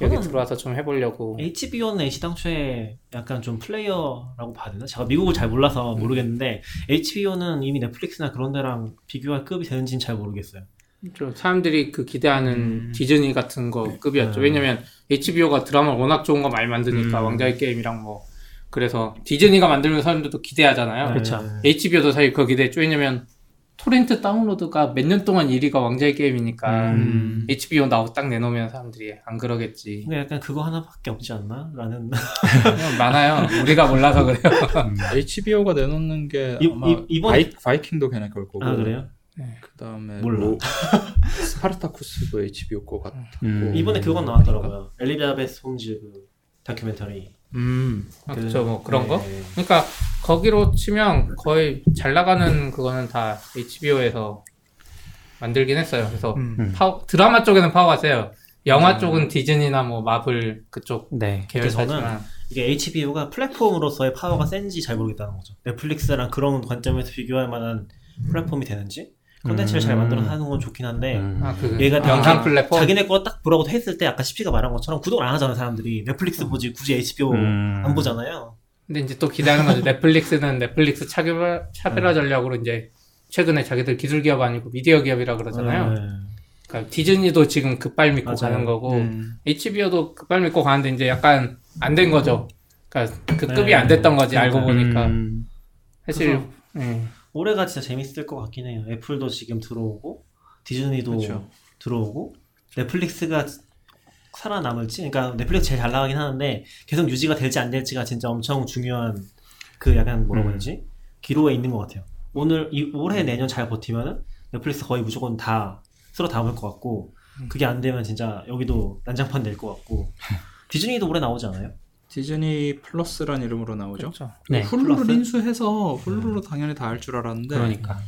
여기 들어와서 좀 해보려고. HBO는 시당초에 약간 좀 플레이어라고 봐야 되나? 제가 미국을 잘 몰라서 모르겠는데 HBO는 이미 넷플릭스나 그런 데랑 비교할 급이 되는지는 잘 모르겠어요. 좀 사람들이 그 기대하는 음. 디즈니 같은 거 급이었죠. 음. 왜냐면 HBO가 드라마 워낙 좋은 거 많이 만드니까 음. 왕자의 게임이랑 뭐 그래서 디즈니가 만들면 사람들도 기대하잖아요. 네. HBO도 사실 그거 기대했죠. 왜냐면 토렌트 다운로드가 몇 년 동안 1위가 왕자의 게임이니까 음. HBO 나오고 딱 내놓으면 사람들이 안 그러겠지. 근데 약간 그거 하나밖에 없지 않나? 라는 <laughs> 많아요. 우리가 몰라서 그래요. <laughs> HBO가 내놓는 게 이- 아마 이- 이번- 바이, 바이킹도 걔네 걸 거고 아 그래요? 그다음에 몰라. 로- <laughs> 스파르타쿠스도 HBO 거 같고 음. 이번에 그거 나왔더라고요. 엘리자베스 홈즈 그 다큐멘터리. 음 아, 그쵸, 뭐 그런 거? 네. 그러니까 거기로 치면 거의 잘 나가는 그거는 다 HBO에서 만들긴 했어요. 그래서 음. 파워- 드라마 쪽에는 파워가 세요. 영화 음. 쪽은 디즈니나 뭐 마블 그쪽 네. 계열사지만 이게 HBO가 플랫폼으로서의 파워가 센지 잘 모르겠다는 거죠. 넷플릭스랑 그런 관점에서 비교할 만한 플랫폼이 되는지 컨텐츠를 잘 음. 만들어서 하는 건 좋긴 한데 음. 아, 그 얘가 영상 아, 플랫폼 자기네 거 딱 보라고 했을 때 아까 CP가 말한 것처럼 구독을 안 하잖아요 사람들이 넷플릭스 보지 굳이 HBO 음. 안 보잖아요. 근데 이제 또 기대하는 거죠. 넷플릭스는 넷플릭스 차별화, 차별화 네. 전략으로 이제 최근에 자기들 기술 기업 아니고 미디어 기업이라 그러잖아요. 네. 그러니까 디즈니도 지금 급발 믿고 맞아요. 가는 거고 음. HBO도 급발 믿고 가는데 이제 약간 안 된 거죠. 그러니까 그 급이 네. 안 됐던 거지 알고 보니까 음. 사실 그래서- 예. 올해가 진짜 재밌을 것 같긴 해요. 애플도 지금 들어오고 디즈니도 그쵸. 들어오고 넷플릭스가 살아남을지 그러니까 넷플릭스 제일 잘 나가긴 하는데 계속 유지가 될지 안 될지가 진짜 엄청 중요한 그 약간 뭐라고 음. 해야 되지 기로에 있는 것 같아요. 오늘 이 올해 내년 잘 버티면은 넷플릭스 거의 무조건 다 쓸어 담을 것 같고 그게 안 되면 진짜 여기도 난장판 낼것 같고 <laughs> 디즈니도 올해 나오지 않아요? 디즈니 플러스란 이름으로 나오죠. 그렇죠. 네. 훌루를 플러스? 인수해서 훌루로 당연히 다 할 줄 알았는데 그러니까.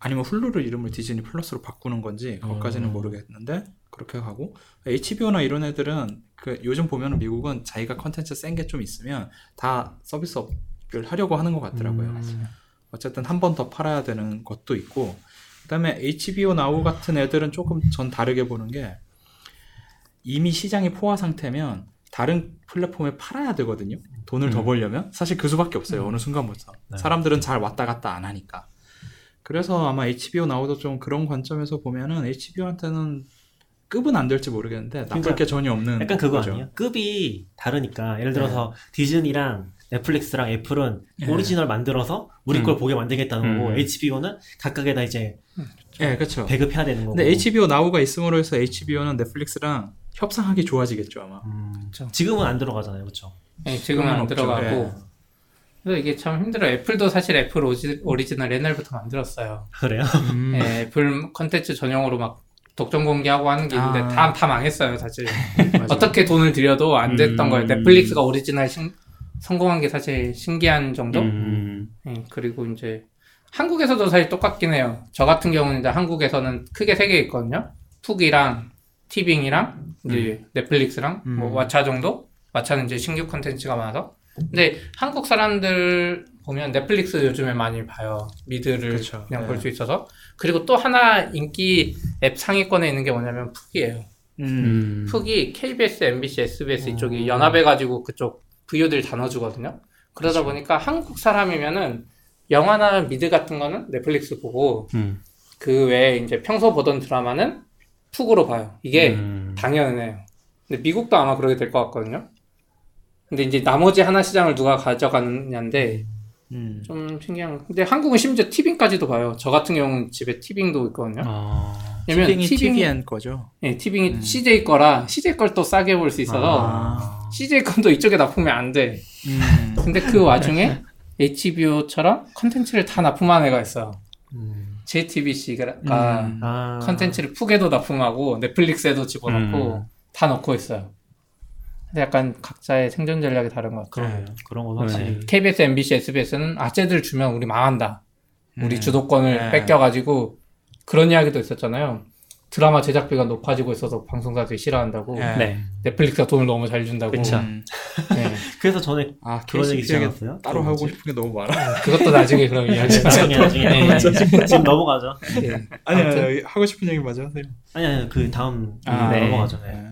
아니면 훌루를 이름을 디즈니 플러스로 바꾸는 건지 그것까지는 음. 모르겠는데 그렇게 가고 HBO나 이런 애들은 그 요즘 보면은 미국은 자기가 컨텐츠 센 게 좀 있으면 다 서비스업을 하려고 하는 것 같더라고요. 음. 어쨌든 한 번 더 팔아야 되는 것도 있고 그다음에 HBO 나우 같은 애들은 조금 전 다르게 보는 게 이미 시장이 포화 상태면 다른 플랫폼에 팔아야 되거든요. 돈을 더 음. 벌려면 사실 그 수밖에 없어요. 어느 순간부터 네. 사람들은 잘 왔다 갔다 안 하니까. 그래서 아마 HBO 나우도 좀 그런 관점에서 보면은 HBO한테는 급은 안 될지 모르겠는데 나쁠 그러니까 게 전혀 없는 약간 그거 거죠. 아니에요? 급이 다르니까 예를 들어서 디즈니랑 넷플릭스랑 애플은 예. 오리지널 만들어서 우리 음. 걸 보게 만들겠다는 거고 음. HBO는 각각에다 이제 예, 그렇죠. 배급해야 되는 거고. 근데 HBO 나우가 있음으로 해서 HBO는 넷플릭스랑 협상하기 좋아지겠죠 아마. 음, 그쵸. 지금은 안 들어가잖아요, 그렇죠? 예, 지금은 안 없죠. 들어가고 예. 그래서 이게 참 힘들어요. 애플도 사실 애플 오지, 오리지널 옛날부터 만들었어요. 그래요? 음. 예, 애플 컨텐츠 전용으로 막 독점 공개하고 하는 게 있는데 아. 다, 다 망했어요, 사실. <laughs> 어떻게 돈을 들여도 안 됐던 음. 거예요. 넷플릭스가 오리지널 신- 성공한 게 사실 신기한 정도? 음. 예, 그리고 이제 한국에서도 사실 똑같긴 해요. 저 같은 경우는 이제 한국에서는 크게 세 개 있거든요. 푹이랑 티빙이랑 이제 넷플릭스랑 뭐 음. 왓챠 정도? 왓챠는 이제 신규 콘텐츠가 많아서. 근데 한국 사람들 보면 넷플릭스 요즘에 많이 봐요. 미드를 그쵸. 그냥 네. 볼수 있어서. 그리고 또 하나 인기 앱 상위권에 있는 게 뭐냐면 푹이에요. 음. 음. 푹이 KBS, MBC, SBS 이쪽이 음. 연합해가지고 그쪽 VOD를 다 넣어주거든요. 그러다 보니까 한국 사람이면은 영화나 미드 같은 거는 넷플릭스 보고 음. 그 외에 이제 평소 보던 드라마는 푹으로 봐요. 이게 음. 당연해요. 근데 미국도 아마 그렇게 될 것 같거든요. 근데 이제 나머지 하나 시장을 누가 가져가느냐인데 음. 좀 신기한. 근데 한국은 심지어 티빙까지도 봐요. 저 같은 경우는 집에 티빙도 있거든요. 어. 왜냐면 티빙이 티빙, TVN 거죠. 예, 티빙이 음. CJ 거라 CJ 걸 또 싸게 볼 수 있어서 아. CJ 건도 이쪽에 납품이 안 돼. 음. 근데 그 와중에 HBO처럼 컨텐츠를 다 납품한 애가 있어요. 음. JTBC가 음. 아. 컨텐츠를 POOQ에도 납품하고 넷플릭스에도 집어넣고 음. 다 넣고 있어요. 근데 약간 각자의 생존 전략이 다른 것 같아요. 그러네요. 그런 건 확실히. KBS, MBC, SBS는 아 쟤들 주면 우리 망한다. 우리 음. 주도권을 네. 뺏겨가지고 그런 이야기도 있었잖아요. 드라마 제작비가 높아지고 있어서 방송사들이 싫어한다고. 네. 네. 넷플릭스가 돈을 너무 잘 준다고. 그쵸. 음. 네. <laughs> 그래서 전에 아, 그런 얘기 있었어요? 따로 하고 싶은 게 너무 많아. 그것도 나중에 그럼 이야기하자. 나중에 나중에 네. <laughs> 지금 넘어가죠. 네. 아니, 아무튼 아니, 하고 싶은 얘기 마저 하세요. 아니 아니 그 다음 아, 네. 네. 넘어가죠. 네.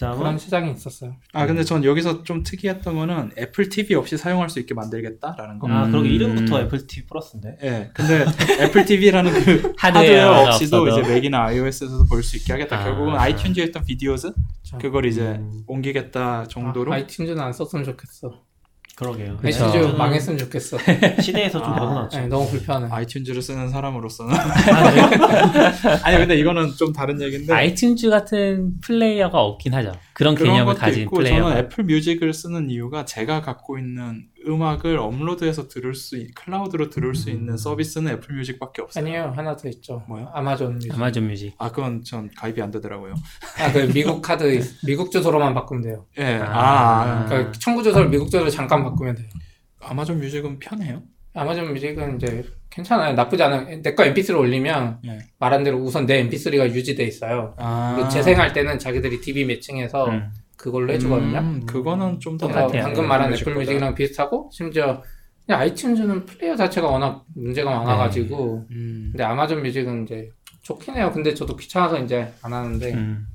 네. 그런 시장이 있었어요. 아, 근데 전 여기서 좀 특이했던 거는 애플 TV 없이 사용할 수 있게 만들겠다라는 거. 아 그러게 음. 이름부터 애플 TV 플러스인데. 예. 근데 애플 TV라는 그 <laughs> 하드웨어 없이도 없어도. 이제 맥이나 iOS에서도 볼 수 있게 하겠다. 아. 결국은 아이튠즈에 있던 Videos 그걸 이제 음. 옮기겠다 정도로 아, 아이튠즈는 안 썼으면 좋겠어. 그러게요. 그쵸. 아이튠즈 저는 망했으면 좋겠어. <laughs> 시대에서 좀 아, 벗어났죠. 네, 너무 불편해. 아이튠즈를 쓰는 사람으로서는 아, 네. 아니 근데 이거는 좀 다른 얘기인데 아이튠즈 같은 플레이어가 없긴 하죠. 그런 그런 개념을 가진 있고 플레이어가. 저는 애플 뮤직을 쓰는 이유가 제가 갖고 있는 음악을 업로드해서 들을 수 있- cloud로 들을 수 있는 서비스는 애플 뮤직밖에 없어요. 아니에요. 하나 더 있죠. 뭐요? 아마존 뮤직. 아마존 뮤직. 아 그건 전 가입이 안 되더라고요. 아, 그 미국 카드, 있- 미국 주소로만 바꾸면 돼요. 예. 아, 아. 아, 그러니까 청구 주소를 미국 주소로 잠깐 바꾸면 돼요. 아마존 뮤직은 편해요? 아마존 뮤직은 이제 괜찮아요. 나쁘지 않아요. 내 거 MP3를 올리면 예. 말한 대로 우선 내 MP3가 유지돼 있어요. 아. 그리고 재생할 때는 자기들이 DB matching해서 음. 그걸로 해주거든요. 음, 그거는 좀더 그래서 똑같아요. 방금 말한. 애플 뮤직이랑 비슷하고 심지어 아이튠즈는 플레이어 자체가 워낙 문제가 많아가지고 음. 근데 아마존 뮤직은 이제 좋긴 해요. 근데 저도 귀찮아서 이제 안 하는데 음.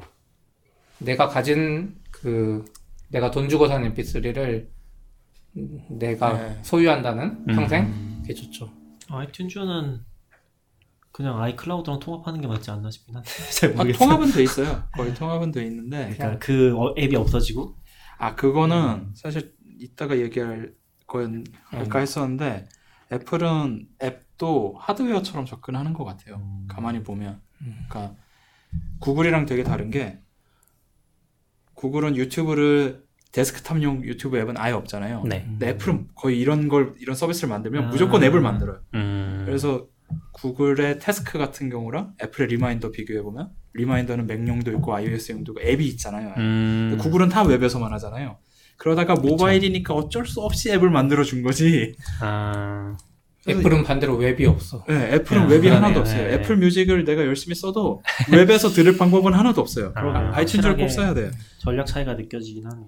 내가 가진 그 내가 돈 주고 산 MP3를 내가 네. 소유한다는 음. 평생 그게 좋죠. 아이튠즈는 그냥 아이클라우드랑 통합하는 게 맞지 않나 싶긴 한데 <laughs> 잘 아, 모르겠어요. 통합은 돼 있어요. 거의 통합은 돼 있는데 그러니까 그 어- 앱이 없어지고 아 그거는 사실 이따가 얘기할 건 할까 했었는데 애플은 앱도 하드웨어처럼 접근하는 것 같아요. 가만히 보면, 그러니까 구글이랑 되게 다른 게 구글은 유튜브를 데스크탑용 유튜브 앱은 아예 없잖아요. 네. 근데 애플은 거의 이런 걸 이런 서비스를 만들면 아. 무조건 앱을 만들어요. 음. 그래서 구글의 Tasks 같은 경우랑 애플의 Reminder 비교해 보면 Reminder는 맥용도 있고 iOS용도 있고 앱이 있잖아요. 음. 구글은 다 웹에서만 하잖아요. 그러다가 모바일이니까 어쩔 수 없이 앱을 만들어 준 거지. 아. 애플은 반대로 웹이 없어. 네, 애플은 야, 웹이. 하나도 없어요. 네. 애플 뮤직을 내가 열심히 써도 웹에서 들을 방법은 하나도 없어요. 아, 아이튠즈를 꼭 써야 돼. 전략 차이가 느껴지긴 하네요.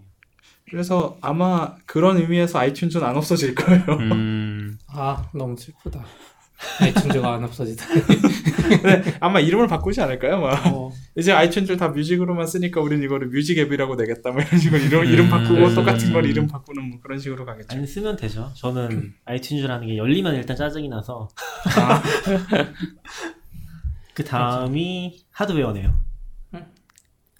그래서 아마 그런 의미에서 아이튠즈는 안 없어질 거예요. 음. 아 너무 슬프다. 아이튠즈가 안 없어지다. <laughs> 아마 이름을 바꾸지 않을까요? 막 어, 이제 아이튠즈를 다 뮤직으로만 쓰니까 우린 이거를 뮤직 앱이라고 내겠다. 뭐 이런 식으로 이름, 이름 음. 바꾸고 똑같은 걸 이름 바꾸는 뭐 그런 식으로 가겠죠. 아니 쓰면 되죠. 저는 아이튠즈라는 게 열리면 일단 짜증이 나서 아, <laughs> 그 다음이 하드웨어네요.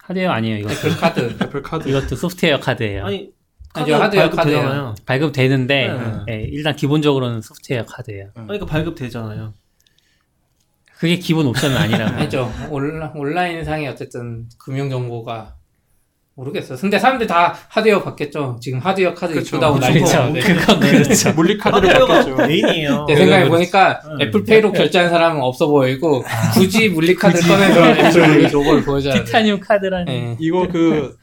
하드웨어 아니에요, 이거. 애플 카드. 애플 카드. 이것도 소프트웨어 카드예요. 아니 카드 하드웨어 발급 카드예요. 되잖아요. 발급되는데 네. 예, 일단 기본적으로는 소프트웨어 카드예요. 그러니까 발급 되잖아요. 그게 기본 옵션은 아니라고. <laughs> 아니죠. 온라, 온라인 상에 어쨌든 금융 정보가 모르겠어요. 근데 사람들 다 하드웨어 받겠죠. 지금 하드웨어 카드 그쵸. 이쁘다고 난리 그렇죠. 그건 그렇죠. 물리 카드를 바꿨죠. 메인이에요. 내 생각에 그렇죠. 보니까 응. 애플페이로 결제한 사람은 없어 보이고 <laughs> 굳이 물리 카드 꺼내서 <laughs> 애플 로고를 보여줘야 돼. 티타늄 카드라니. 예. 이거 그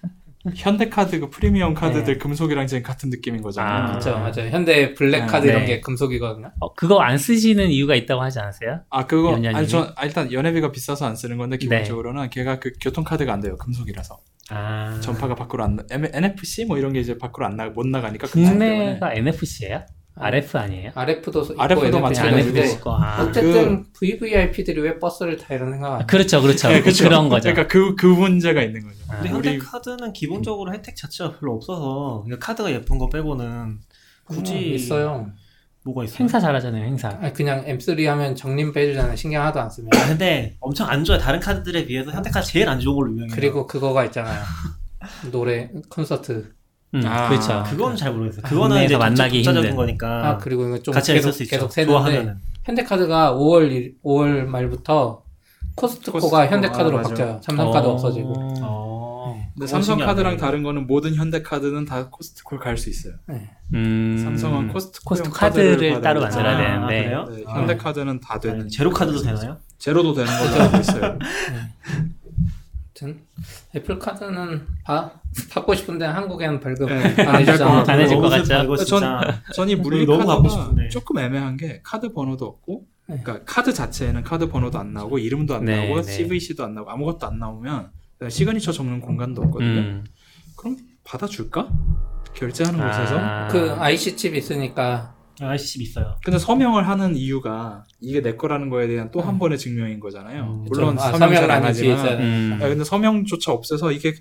현대카드 그 프리미엄 카드들 금속이랑 지금 같은 느낌인 거잖아요. 아. 그렇죠, 맞아요. 현대 블랙카드 네. 이런 게 금속이거든요. 어, 그거 안 쓰시는 이유가 있다고 하지 않으세요? 아 그거. 아니 저 아, 일단 연회비가 비싸서 안 쓰는 건데 기본적으로는 걔가 그 교통카드가 안 돼요 금속이라서 아. 전파가 밖으로 안 나, M- NFC 뭐 이런 게 이제 밖으로 안 나 못 나가니까 국내가 NFC예요? RF 아니에요? RF도 있고 RF 도 NFC 가 마찬가지고. 거. 아. 어쨌든 VVIP들이 왜 버스를 타 이런 생각 안? 그렇죠, 그렇죠. 네, 그쵸. 그런 거죠. 그러니까 그 그 문제가 있는 거죠. 아. 근데 우리- 현대카드는 기본적으로 혜택 자체가 별로 없어서 그러니까 카드가 예쁜 거 빼고는 굳이 음, 있어요. 뭐가 있어요? 행사 잘하잖아요, 행사. 아니, 그냥 M3 하면 정림pe 해주잖아요. 신경 하나도 안 쓰면. 아, 근데 엄청 안 좋아요. 다른 카드들에 비해서 현대카드 제일 안 좋은 걸로 유명해요. 그리고 그거가 있잖아요. 노래 콘서트. 음, 아. 그렇죠. 그건 잘 모르겠어요. 그거는 국내에서 이제 만나기 힘든. 거니까 아 그리고 이거 좀 같이 계속 있을 수 있죠. 계속 좋아하면은. 현대카드가 5월 5월 말부터 코스트코가 코스트코, 현대카드로 아. 바뀌어요. 삼성카드 어. 없어지고. 어. 근데 그건 삼성 신기하네. 카드랑 다른 거는 모든 현대 카드는 다 코스트코를 갈 수 있어요. 음. 삼성은 코스트코 코스트 카드를 따로 만들어야. 되는데. 네, 아. 현대 카드는 다 되는. 아니, 제로 카드도 되나요? 제로도 되는 걸로 알고 있어요. <laughs> 아무튼 애플 카드는 바, 받고 싶은데 한국에는 발급 네, 안 해주잖아. 안 해줄 것 같죠? 전- 진짜. 전이 물리 너무 카드가 싶은데. 조금 애매한 게 카드 번호도 없고, 네. 그러니까 카드 자체에는 카드 번호도 안 나오고 이름도 안 네, 나오고 네. CVC도 안 나오고 아무것도 안 나오면 시그니처 적는 공간도 없거든요. 음. 그럼 받아줄까? 결제하는 아. 곳에서. 그 IC 칩 있으니까 ICC 있어요. 근데 서명을 하는 이유가 이게 내 거라는 거에 대한 또 한 번의 증명인 거잖아요. 음, 물론 아, 서명 잘안 서명란이 뒤에 하지만. 음. 아, 근데 서명조차 없애서 이게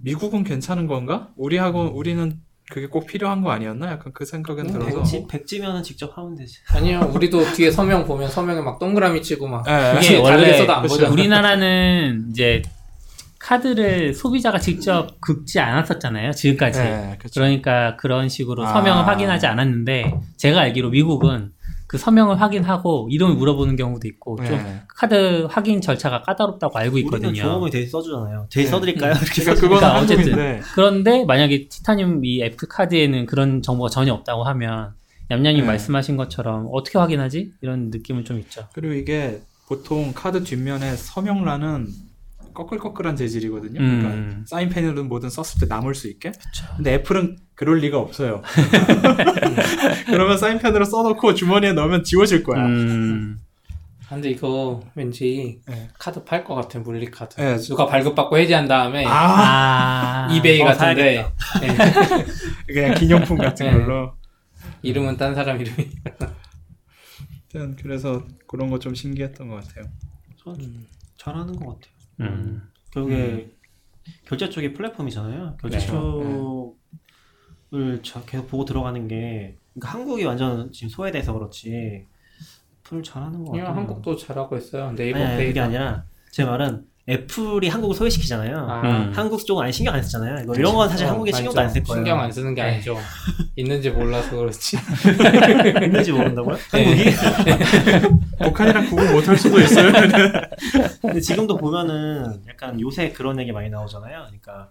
미국은 괜찮은 건가? 우리하고 우리는 그게 꼭 필요한 거 아니었나? 약간 그 생각은 음, 들어서. 백지, 백지면은 직접 하면 되지. 아니요 우리도 뒤에 서명 보면 서명에 막 동그라미 치고 막 예, 그게 예. 원래 안. 우리나라는 이제 카드를 소비자가 직접 긁지 않았었잖아요. 지금까지. 예, 그쵸. 그러니까 그런 식으로 아. 서명을 확인하지 않았는데 제가 알기로 미국은 그 서명을 확인하고 이름을 물어보는 경우도 있고 좀 예. 카드 확인 절차가 까다롭다고 알고 우리는 있거든요. 종업원이 되게 써주잖아요. 되게 네. 써드릴까요? 이렇게 그러니까 그거는 그러니까 어쨌든. 한국인데 그런데 만약에 티타늄 이 애플 카드에는 그런 정보가 전혀 없다고 하면 얌얌님 네. 말씀하신 것처럼 어떻게 확인하지? 이런 느낌은 좀 있죠. 그리고 이게 보통 카드 뒷면에 서명란은 꺼끌꺼끌한 재질이거든요. 그러니까 음. 사인펜이든 뭐든 썼을 때 남을 수 있게. 근데 애플은 그럴 리가 없어요. <laughs> 그러면 사인펜으로 써놓고 주머니에 넣으면 지워질 거야. 음. 근데 이거 왠지 네. 카드 팔 것 같아 물리 카드 네. 누가 발급받고 해지한 다음에 아, 아. 이베이 어, 같은데 네. <laughs> 그냥 기념품 같은 네. 걸로. 이름은 딴 사람 이름이 그래서 그런 거 좀 신기했던 것 같아요. 잘하는 것 같아요. 음. 결국에 결제 쪽이 플랫폼이잖아요. 결제 네. 쪽을 자- 계속 보고 들어가는 게 그러니까 한국이 완전 지금 소외돼서 그렇지 애플 잘하는 것 그냥 같아요. 한국도 잘하고 있어요 네이버 아니, 아니, 그게 아니라 제 말은 애플이 한국을 소외시키잖아요. 아, 음. 한국 쪽은 아예 신경 안 쓰잖아요. 이거 이런 건 사실 어, 한국에 신경도 안 쓸 거예요. 신경 안 쓰는 게 아니죠 있는지 몰라서 그렇지 <laughs> 있는지 모른다고요? 네. 한국이? <laughs> 북한이랑 구분 못할 수도 있어요. <laughs> 근데 지금도 보면은 약간 요새 그런 얘기 많이 나오잖아요. 그러니까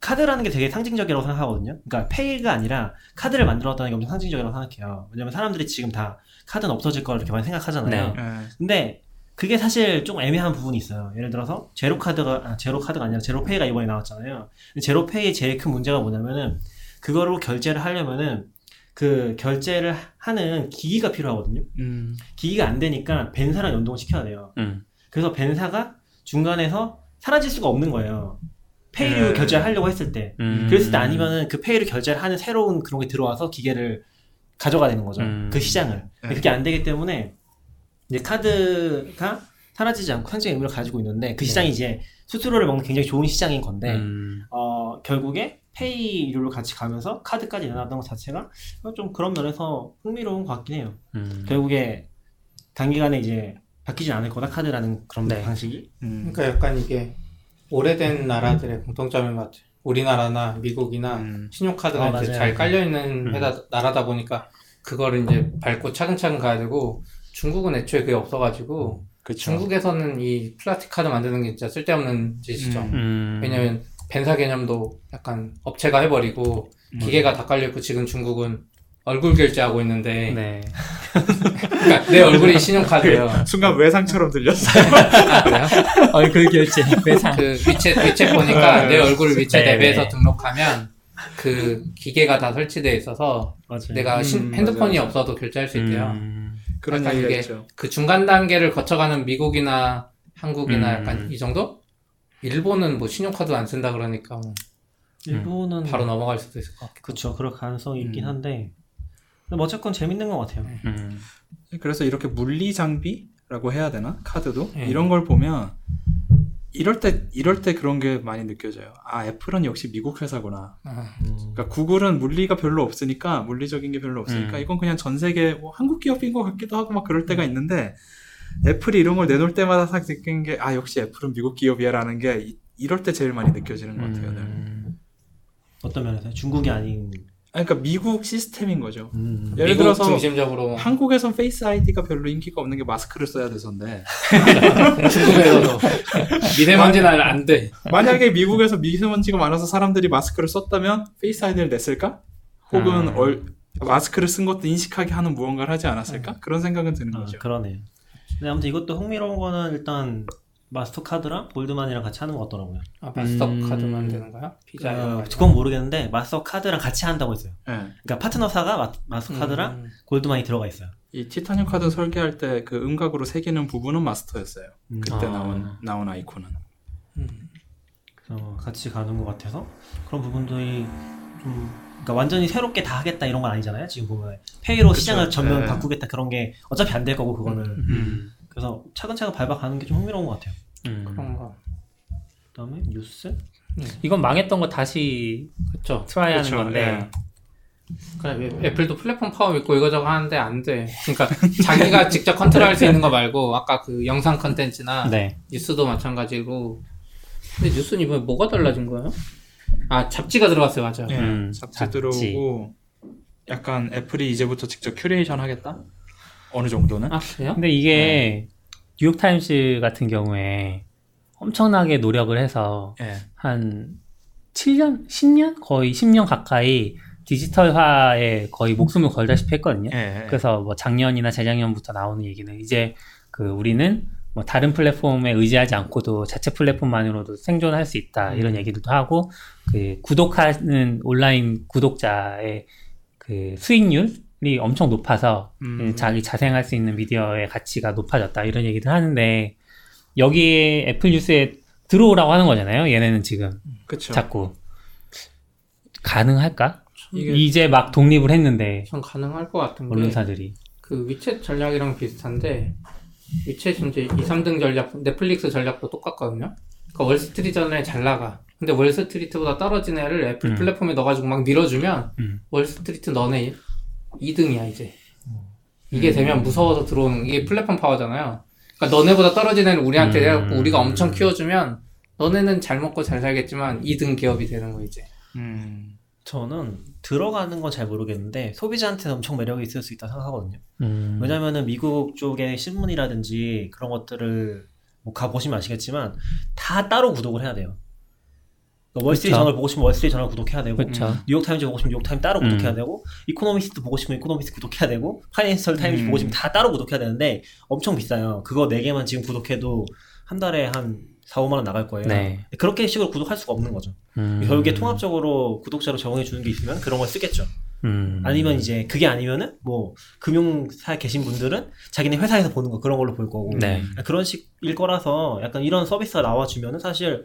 카드라는 게 되게 상징적이라고 생각하거든요. 그러니까 페이가 아니라 카드를 만들었다는 게 엄청 상징적이라고 생각해요. 왜냐면 사람들이 지금 다 카드는 없어질 거라 이렇게 많이 생각하잖아요. 네. 예. 근데 그게 사실 좀 애매한 부분이 있어요. 예를 들어서 제로 카드가 아, 제로 카드가 아니라 제로 페이가 이번에 나왔잖아요. 제로 페이의 제일 큰 문제가 뭐냐면은 그거로 결제를 하려면은 그 결제를 하는 기기가 필요하거든요. 음. 기기가 안 되니까 VAN사랑 연동을 시켜야 돼요. 음. 그래서 VAN사가 중간에서 사라질 수가 없는 거예요. 페이로 네. 결제를 하려고 했을 때. 음. 그랬을 때 아니면은 그 페이로 결제를 하는 새로운 그런 게 들어와서 기계를 가져가야 되는 거죠. 음. 그 시장을. 근데 그게 안 되기 때문에 이제 카드가 사라지지 않고 상징의 의미를 가지고 있는데 그 시장이 이제 수수료를 먹는 굉장히 좋은 시장인 건데 음. 어, 결국에 페이류로 같이 가면서 카드까지 내놨던 것 자체가 좀 그런 면에서 흥미로운 것 같긴 해요. 음. 결국에 단기간에 이제 바뀌진 않을 거다 카드라는 그런 네. 방식이. 음. 그러니까 약간 이게 오래된 나라들의 공통점인 것 같아요 우리나라나 미국이나 음. 신용카드가 아, 이제 맞아요. 잘 깔려 있는 음. 회사, 나라다 보니까 그거를 이제 밟고 차근차근 가야 되고 중국은 애초에 그게 없어가지고 그쵸. 중국에서는 이 플라스틱 카드 만드는 게 진짜 쓸데없는 짓이죠. 음. 음. 왜냐면 벤사 개념도 약간 업체가 해버리고 기계가 다 깔려있고 지금 중국은 얼굴 결제하고 있는데 네. <laughs> 그러니까 내 얼굴이 신용카드예요. 순간 외상처럼 들렸어요. <laughs> 아, 그래요? <laughs> 얼굴 결제 회상. 그 위챗 위챗 보니까 내 얼굴을 위챗 네, 앱에서 네. 등록하면 그 기계가 다 설치돼 있어서 맞아요. 내가 신- 음, 핸드폰이 맞아요. 없어도 결제할 수 있대요. 음. 그런 약간 얘기가 이게 있죠. 그 중간 단계를 거쳐가는 미국이나 한국이나 음. 약간 이 정도? 일본은 뭐 신용카드 안 쓴다 그러니까 뭐 일본은 바로 넘어갈 수도 있을 것 같고. 그쵸 그럴 가능성이 있긴 음. 한데 뭐 어쨌건 재밌는 것 같아요. 음. 그래서 이렇게 물리 장비라고 해야 되나? 카드도 네. 이런 걸 보면 이럴 때 이럴 때 그런 게 많이 느껴져요. 아 애플은 역시 미국 회사구나. 아, 그러니까 구글은 물리가 별로 없으니까 물리적인 게 별로 없으니까 음. 이건 그냥 전 세계 뭐 한국 기업인 것 같기도 하고 막 그럴 때가 있는데 애플이 이런 걸 내놓을 때마다 싹 느낀 게 아 역시 애플은 미국 기업이야라는 게 이, 이럴 때 제일 많이 느껴지는 것 같아요. 늘. 음. 어떤 면에서 중국이 아닌 그러니까 미국 시스템인 거죠. 음. 예를 들어서 중심적으로 한국에선 Face ID가 별로 인기가 없는 게 마스크를 써야 돼서인데 중국에서도 미세먼지는 안 돼. 만약에 미국에서 미세먼지가 많아서 사람들이 마스크를 썼다면 Face ID를 냈을까? 혹은 아. 얼- 마스크를 쓴 것도 인식하게 하는 무언가를 하지 않았을까? 그런 생각은 드는 아, 거죠. 그러네요. 근데 아무튼 이것도 흥미로운 거는 일단 마스터카드랑 골드만이랑 같이 하는 것 같더라고요. 아, 마스터 음. 카드 만드는 거야? 피자 이런 거 어, 아니야? 그건 모르겠는데 마스터카드랑 같이 한다고 했어요. 예. 그러니까 파트너사가 마, 마스터카드랑 음. 골드만이 들어가 있어요. 이 티타늄 카드 설계할 때 그 음각으로 새기는 부분은 마스터였어요. 음. 그때 아. 나온 나온 아이콘은. 음. 그래서 같이 가는 것 같아서 그런 부분들이 좀 그러니까 완전히 새롭게 다 하겠다 이런 건 아니잖아요. 지금 보면 페이로 그쵸. 시장을 전면 네. 바꾸겠다 그런 게 어차피 안 될 거고 그거는 음. 그래서 차근차근 밟아가는 게 좀 흥미로운 것 같아요. 음. 그런 거. 그다음에 뉴스 이건 망했던 거 다시 그쵸. try하는 그쵸, 건데 예. 그래, 애- 애플도 플랫폼 파워 있고 이거저거 하는데 안 돼. 그러니까 <laughs> 자기가 직접 컨트롤할 수 있는 거 말고 아까 그 영상 컨텐츠나 네. 뉴스도 마찬가지고. 근데 뉴스는 이번에 뭐가 달라진 거예요? 아 잡지가 들어갔어요, 맞아. 예, 음, 잡지, 잡지. 들어오고 약간 애플이 이제부터 직접 큐레이션 하겠다? 어느 정도는? 아 그래요? 근데 이게 뉴욕 타임스 같은 경우에 엄청나게 노력을 해서 예. 한 7년, 10년? 거의 10년 가까이 디지털화에 거의 목숨을 걸다시피 했거든요. 예. 그래서 뭐 작년이나 재작년부터 나오는 얘기는 이제 그 우리는 뭐 다른 플랫폼에 의지하지 않고도 자체 플랫폼만으로도 생존할 수 있다 이런 음. 얘기들도 하고 그 구독하는 온라인 구독자의 그 수익률이 엄청 높아서 음. 자기 자생할 수 있는 미디어의 가치가 높아졌다 이런 얘기들 하는데 여기에 애플 뉴스에 들어오라고 하는 거잖아요. 얘네는 지금 그쵸. 자꾸 가능할까? 이제 막 독립을 했는데 전 가능할 것 같은 게 언론사들이 그 위챗 전략이랑 비슷한데 위챗 이제 2, 3등 전략 넷플릭스 전략도 똑같거든요. 그러니까 월스트리트 전에 잘 나가. 근데 월스트리트보다 떨어진 애를 애플 음. 플랫폼에 넣어가지고 막 밀어주면 음. 월스트리트 너네 2등이야 이제. 이게 음. 되면 무서워서 들어오는 이게 플랫폼 파워잖아요. 그러니까 너네보다 떨어진 애는 우리한테 음. 해갖고 우리가 엄청 키워주면 너네는 잘 먹고 잘 살겠지만 2등 기업이 되는 거 이제. 음. 저는 들어가는 건 잘 모르겠는데 소비자한테는 엄청 매력이 있을 수 있다 생각하거든요. 음. 왜냐면은 미국 쪽의 신문이라든지 그런 것들을 뭐 가보시면 아시겠지만 다 따로 구독을 해야 돼요. 그러니까 월스트리트 그쵸. 저널 보고 싶으면 월스트리트 저널 구독해야 되고 그렇죠. 뉴욕타임즈 보고 싶으면 뉴욕타임 따로 음. 구독해야 되고 이코노미스트 보고 싶으면 이코노미스트 구독해야 되고 파이낸셜 타임즈 음. 보고 싶으면 다 따로 구독해야 되는데 엄청 비싸요. 그거 4개만 지금 구독해도 한 달에 한 4, 5만 원 나갈 거예요. 네. 그렇게 식으로 구독할 수가 없는 거죠. 음. 결국에 통합적으로 구독자로 적용해 주는 게 있으면 그런 걸 쓰겠죠. 음. 아니면 이제 그게 아니면은 뭐 금융사에 계신 분들은 자기네 회사에서 보는 거 그런 걸로 볼 거고 네. 그런 식일 거라서 약간 이런 서비스가 나와주면은 사실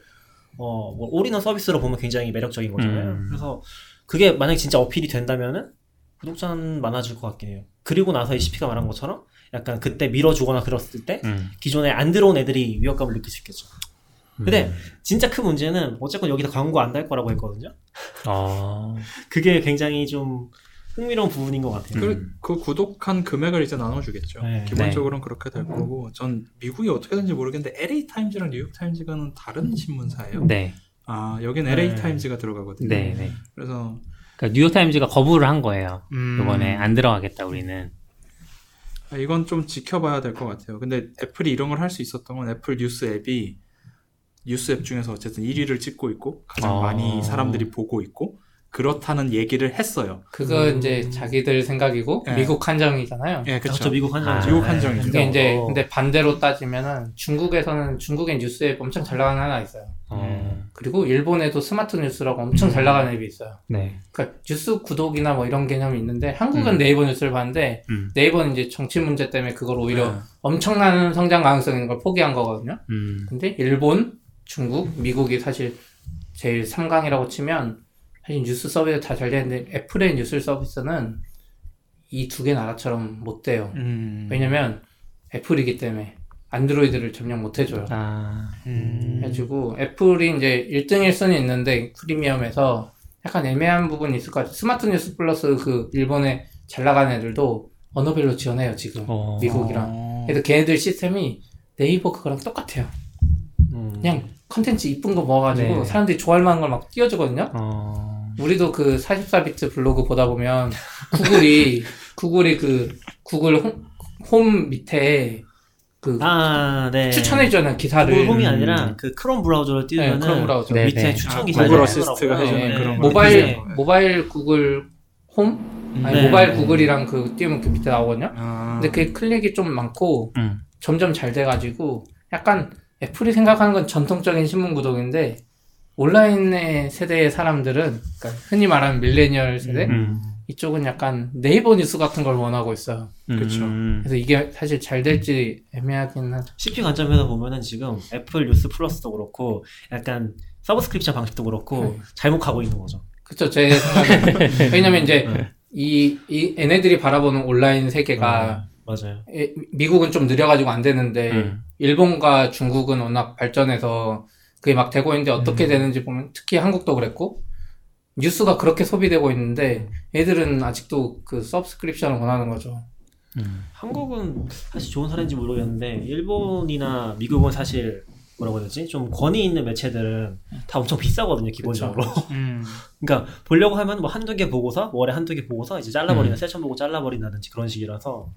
어 뭐 올인원 서비스로 보면 굉장히 매력적인 거잖아요. 음. 그래서 그게 만약에 진짜 어필이 된다면은 구독자는 많아질 것 같긴 해요. 그리고 나서 HP가 말한 것처럼 약간 그때 밀어주거나 그랬을 때 음. 기존에 안 들어온 애들이 위협감을 느낄 수 있겠죠. 근데 음. 진짜 큰 문제는 어쨌건 여기다 광고 안 달 거라고 했거든요. 어. 그게 굉장히 좀 흥미로운 부분인 것 같아요. 그, 음. 그 구독한 금액을 이제 나눠주겠죠. 네. 기본적으로는 그렇게 될 거고, 전 미국이 어떻게 되는지 모르겠는데 LA 타임즈랑 뉴욕 타임즈가는 다른 신문사예요. 네. 아, 여긴 LA 네. 타임즈가 들어가거든요. 네, 네. 그래서 그러니까 뉴욕 타임즈가 거부를 한 거예요. 음, 이번에 안 들어가겠다 우리는. 아, 이건 좀 지켜봐야 될 것 같아요. 근데 애플이 이런 걸 할 수 있었던 건 애플 뉴스 앱이 뉴스 앱 중에서 어쨌든 1위를 찍고 있고 가장 어. 많이 사람들이 보고 있고 그렇다는 얘기를 했어요. 그거 음. 이제 자기들 생각이고 네. 미국 한정이잖아요. 예, 그렇죠. 그렇죠. 미국 한정이죠. 아, 미국 한정이죠. 근데 이제 어. 근데 반대로 따지면은 중국에서는 중국의 뉴스 앱 엄청 잘 나가는 하나 있어요. 어. 그리고 일본에도 스마트 뉴스라고 엄청 잘 나가는 앱이 있어요. 네. 그러니까 뉴스 구독이나 뭐 이런 개념이 있는데 한국은 음. 네이버 뉴스를 봤는데 음. 네이버는 이제 정치 문제 때문에 그걸 오히려 네. 엄청난 성장 가능성 있는 걸 포기한 거거든요. 음. 근데 일본, 중국, 미국이 사실 제일 3강이라고 치면 사실 뉴스 서비스 다 잘 되는데 애플의 뉴스 서비스는 이 두 개 나라처럼 못 돼요. 음. 왜냐면 애플이기 때문에 안드로이드를 점령 못 해줘요. 아. 음. 해가지고 애플이 이제 1등 1순위 있는데 프리미엄에서 약간 애매한 부분이 있을 것 같아요. 스마트 뉴스 플러스 그 일본에 잘 나가는 애들도 언어별로 지원해요 지금 어. 미국이랑. 어. 그래서 걔네들 시스템이 네이버 그거랑 똑같아요. 음. 그냥 컨텐츠 이쁜 거 모아가지고 네. 사람들이 좋아할 만한 걸 막 띄워주거든요. 어. 우리도 그 44비트 블로그 보다 보면 구글이 <laughs> 구글이 그 구글 홈, 홈 밑에 그 아, 네. 추천해 주는 기사를 구글 홈이 음. 아니라 그 크롬 브라우저로 네, 띄우면은 크롬 브라우저 네. 밑에 네. 추천 아, 기사 구글 어시스트가 해주는 네, 그런 거. 모바일 네. 모바일 구글 홈 아니 네. 모바일 구글이랑 그 띄우면 그 밑에 나오거든요. 아. 근데 그게 클릭이 좀 많고 음. 점점 잘 돼가지고 약간 애플이 생각하는 건 전통적인 신문 구독인데 온라인의 세대의 사람들은 그러니까 흔히 말하는 밀레니얼 세대 음. 이쪽은 약간 네이버 뉴스 같은 걸 원하고 있어요. 그쵸. 음. 그래서 이게 사실 잘 될지 애매하긴 하죠. CP 관점에서 보면은 지금 애플 뉴스 플러스도 그렇고 약간 subscription 방식도 그렇고 네. 잘못 가고 있는 거죠. 그쵸 제 생각에 왜냐면 이제 네. 이, 이 얘네들이 바라보는 온라인 세계가 맞아요. 에, 미국은 좀 느려가지고 안 되는데 음. 일본과 중국은 워낙 발전해서 그게 막 되고 있는데 어떻게 음. 되는지 보면 특히 한국도 그랬고 뉴스가 그렇게 소비되고 있는데 애들은 아직도 그 서브스크립션을 원하는 거죠. 음. 한국은 사실 좋은 사례인지 모르겠는데 일본이나 미국은 사실 뭐라고 해야 되지? 좀 권위 있는 매체들은 다 엄청 비싸거든요, 기본적으로. <laughs> 음. 그러니까 보려고 하면 뭐 한두 개 보고서 월에 한두 개 보고서 이제 잘라버리나 음. 세션 보고 잘라버린다든지 그런 식이라서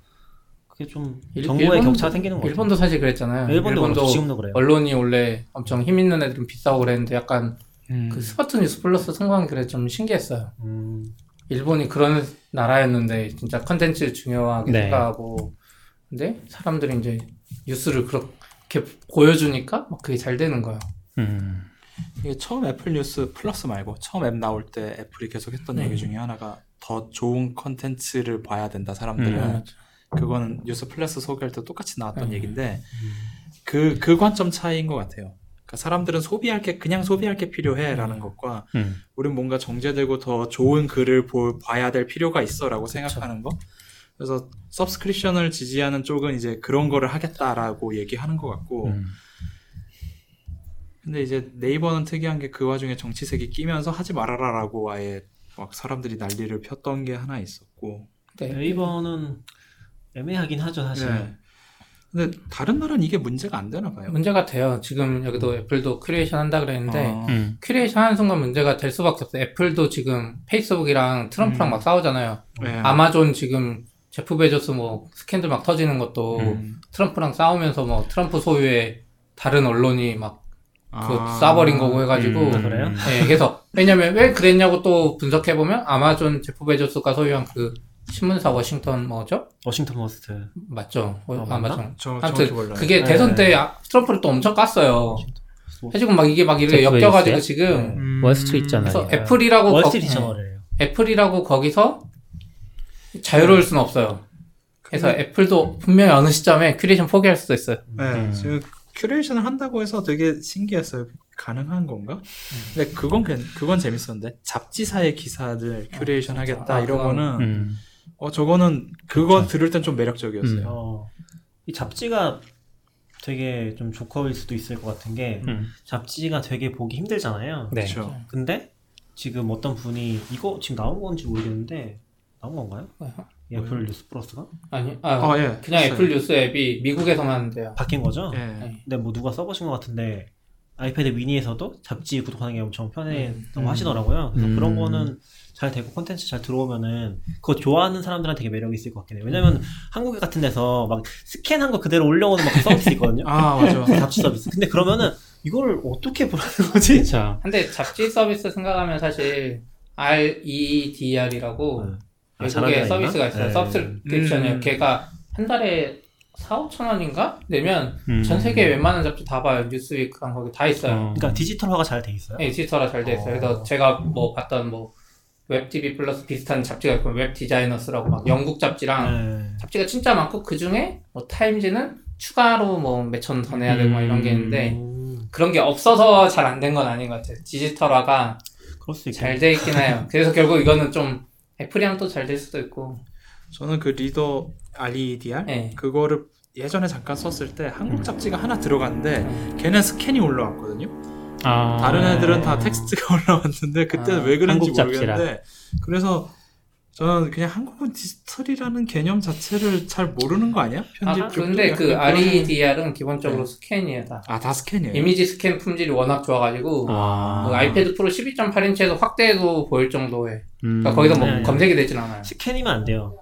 그게 좀 일본도- 격차가 생기는 거 같아요. 일본도 사실 그랬잖아요. 일본도, 일본도 그렇고 지금도 그래요. 언론이 원래 엄청 힘 있는 애들은 비싸고 그랬는데 약간 음. 그 스마트 뉴스 플러스 성공한 게 좀 신기했어요. 음, 일본이 그런 나라였는데 진짜 컨텐츠 중요하게 네. 생각하고 근데 사람들이 이제 뉴스를 그렇게 보여주니까 막 그게 잘 되는 거예요. 음. 이게 처음 애플 뉴스 플러스 말고 처음 앱 나올 때 애플이 계속 했던 네. 얘기 중에 하나가 더 좋은 컨텐츠를 봐야 된다 사람들은 음. 그거는 뉴스 플러스 소개할 때 똑같이 나왔던 네. 얘기인데 그그 관점 차이인 것 같아요. 그러니까 사람들은 소비할 게 그냥 소비할 게 필요해라는 것과 음. 우린 뭔가 정제되고 더 좋은 글을 보, 봐야 될 필요가 있어라고 생각하는 거. 그래서 서브스크립션을 지지하는 쪽은 이제 그런 거를 하겠다라고 얘기하는 것 같고 음. 근데 이제 네이버는 특이한 게 그 와중에 정치색이 끼면서 하지 말아라라고 아예 막 사람들이 난리를 폈던 게 하나 있었고. 네. 네이버는 애매하긴 하죠, 사실. 네. 근데 다른 나라는 이게 문제가 안 되나 봐요. 문제가 돼요. 지금 여기도 애플도 큐레이션 한다 그랬는데 어. 음. 큐레이션 하는 순간 문제가 될 수밖에 없어요. 애플도 지금 페이스북이랑 트럼프랑 음. 막 싸우잖아요. 네. 아마존 지금 제프 베조스 뭐 스캔들 막 터지는 것도 음. 트럼프랑 싸우면서 뭐 트럼프 소유의 다른 언론이 막그 아. 쏴버린 거고 해가지고 음. 아, 그래요? 네, 그래서 왜냐면 왜 그랬냐고 또 분석해 보면 아마존 제프 베조스가 소유한 그 신문사 워싱턴 뭐죠? 워싱턴 포스트. 맞죠? 어, 아? 아마존. 저 아무튼. 그게 네. 대선 때 아- 트럼프를 또 엄청 깠어요. 해지고 막 이게 막 이렇게 엮여가지고? 지금 음. 월스트리트 잖아요. 그래서 네. 애플이라고 월스트리트 거- 저널이에요. 애플이라고 거기서 자유로울 수는 없어요. 그래서 애플도 분명히 어느 시점에 큐레이션 포기할 수도 있어요. 네, 음. 지금 curation을 한다고 해서 되게 신기했어요. 가능한 건가? 근데 그건 괜- 그건 재밌었는데 잡지사의 기사들 큐레이션 아, 하겠다. 아, 이런 거는 음. 어 저거는 그거 들을 땐 좀 매력적이었어요. 음. 어, 이 잡지가 되게 좀 조커일 수도 있을 것 같은 게 음. 잡지가 되게 보기 힘들잖아요. 네. 그렇죠. 근데 지금 어떤 분이 이거 지금 나온 건지 모르겠는데 나온 건가요? 애플 뉴스 플러스가 아니, 아, 아 예. 그냥. 애플 뉴스 앱이 미국에서만 하는데요. 바뀐 거죠? 예. 네. 근데 뭐 누가 써보신 것 같은데 아이패드 미니에서도 잡지 구독하는 게 엄청 편해다고 음. 하시더라고요. 그래서 음. 그런 거는 잘 되고 콘텐츠 잘 들어오면은 그거 좋아하는 사람들한테 되게 매력이 있을 것 같긴 해요. 왜냐면 한국 같은 데서 막 스캔한 거 그대로 올려오는 막 서비스 있거든요. 아 맞아. <laughs> 잡지 서비스. 근데 그러면은 이걸 어떻게 보라는 거지? 그렇죠. 근데 잡지 서비스 생각하면 사실 REDR이라고 아, 외국에 서비스가? 있어요. 네. 서브스크립션이요. 음. 걔가 한 달에 4, 5천 원인가? 내면 음. 전 세계 웬만한 잡지 다 봐요. 뉴스위크랑 거기 다 있어요. 어. 그러니까 디지털화가 잘 돼 있어요. 네, 디지털화 잘 돼 있어요. 그래서 어. 제가 뭐 봤던 뭐 웹TV 플러스 비슷한 잡지가 있고 웹 디자이너스라고 막 영국 잡지랑 네. 잡지가 진짜 많고 그 중에 뭐 타임즈는 추가로 뭐 몇천 더 내야 되고 막 이런 게 있는데 음, 그런 게 없어서 잘 안 된 건 아닌 것 같아요. 디지털화가. 잘 돼 있긴 해요. 그래서 결국 이거는 좀 애플이랑 또 잘 될 수도 있고. 저는 그 리더 Readr 네. 그거를 예전에 잠깐 썼을 때 한국 잡지가 하나 들어갔는데 걔는 스캔이 올라왔거든요. 아. 다른 애들은 다 텍스트가 <laughs> 올라왔는데 그때는 아, 왜 그런지 한국 잡지라. 모르겠는데 그래서 저는 그냥 한국은 디지털이라는 개념 자체를 잘 모르는 거 아니야? 편집 아, 근데 그 Readr은 기본적으로 네. 스캔이에요. 다. 아, 다 스캔이에요. 이미지 스캔 품질이 워낙 좋아가지고 아. 그 아이패드 프로 12.8인치에서 확대해도 보일 정도의 음. 그러니까 거기서 뭐 네, 네. 검색이 되진 않아요. 스캔이면 안 돼요.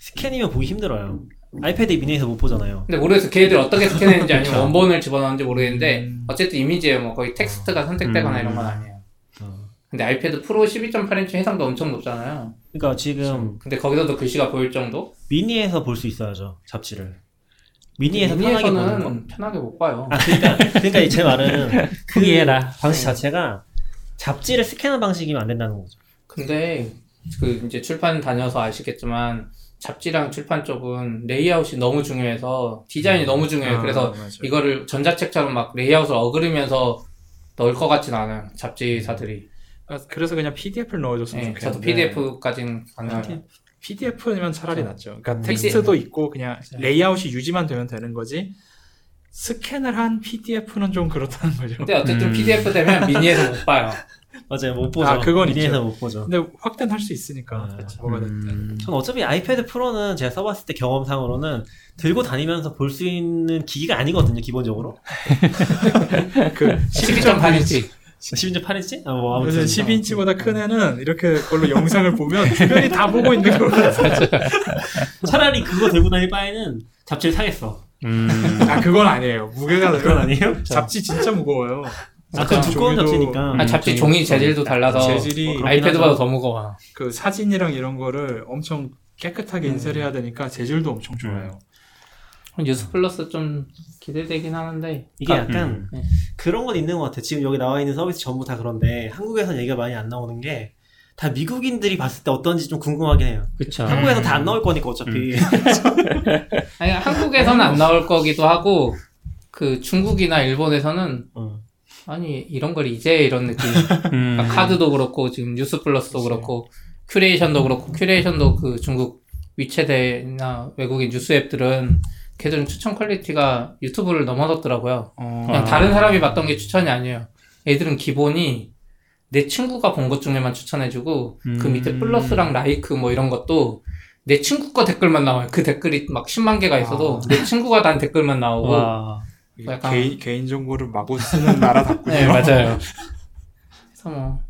스캔이면 보기 힘들어요. 아이패드 미니에서 못 보잖아요. 근데 모르겠어. 걔들 어떻게 스캔했는지 아니면 그쵸. 원본을 집어넣었는지 모르겠는데 음. 어쨌든 이미지에 뭐 거의 텍스트가 선택되거나 음. 이런 건 아니에요. 어. 근데 아이패드 프로 12.8인치 해상도 엄청 높잖아요. 그러니까 지금 근데 거기서도 글씨가 보일 정도? 미니에서 볼 수 있어야죠 잡지를. 미니에서 편하게 보는 거. 미니에서는 편하게 못 봐요. 아 그러니까 그러니까 제 말은 크기해라. <laughs> 그 방식 자체가 잡지를 스캔하는 방식이면 안 된다는 거죠. 근데 그 이제 출판 다녀서 아시겠지만 잡지랑 출판 쪽은 레이아웃이 너무 중요해서 디자인이 너무 중요해요. 아, 그래서 맞아요. 이거를 전자책처럼 막 레이아웃을 어그러뜨리면서 넣을 것 같진 않아요. 잡지사들이. 아, 그래서 그냥 PDF를 넣어줬으면 네, 좋겠는데 저도 PDF까지는 가능해요. PDF면 차라리 낫죠. 그러니까 음. 텍스트도 있고 그냥 레이아웃이 유지만 되면 되는 거지. 스캔을 한 PDF는 좀 그렇다는 거죠. 근데 어쨌든 음. PDF 되면 미니에서 못 봐요. <laughs> 맞아요 못 보죠. 아, 그건 미니에서 있죠. 못 보죠. 근데 확대는 할 수 있으니까 아, 뭐가 됐든. 음. 전 어차피 아이패드 프로는 제가 써봤을 때 경험상으로는 들고 다니면서 볼 수 있는 기기가 아니거든요 기본적으로. <laughs> 그 12.8인치. 심지어 8인치? 아, 뭐 그래서 아무튼 12인치보다 큰 애는 이렇게 걸로 영상을 보면 주변이 다 보고 있는 거 <laughs> 차라리 그거 들고 다닐 바에는 잡지를 사겠어. 음. 아 그건 아니에요. 무게가 그건 아니에요? 잡지 진짜 무거워요. 아, 그 두꺼운 잡지니까. 아, 잡지 종이 재질도 달라서 재질이 그렇긴 아이패드보다. 더 무거워. 그 사진이랑 이런 거를 엄청 깨끗하게 음. 인쇄해야 되니까 재질도 엄청 좋아요. 뉴스 플러스 좀 기대되긴 하는데 이게 그러니까 약간 음. 그런 건 있는 것 같아. 지금 여기 나와 있는 서비스 전부 다 그런데 한국에서는 얘기가 많이 안 나오는 게 다 미국인들이 봤을 때 어떤지 좀 궁금하긴 해요. 그쵸. 한국에서 다안 나올 거니까 어차피. <laughs> 아니 한국에서는 안 나올 거기도 하고 그 중국이나 일본에서는 어. 아니 이런 걸 이제 이런 느낌. <laughs> 음. 그러니까 카드도 그렇고 지금 뉴스 플러스도 그렇고 curation도 그렇고 curation도 그 중국 위챗이나 외국인 뉴스 앱들은 걔들은 추천 quality가 유튜브를 넘어섰더라고요. 그냥 아. 다른 사람이 봤던 게 추천이 아니에요. 애들은 기본이 내 친구가 본 것 중에만 추천해주고 그 음. 밑에 플러스랑 like 뭐 이런 것도 내 친구 거 댓글만 나와요. 그 댓글이 막 10만 개가 있어도 내 친구가 단 댓글만 나오고 와. 이게 약간- 개인, 개인 정보를 마구 쓰는 <laughs> 나라답군요. 네 맞아요. <laughs> 그래서 뭐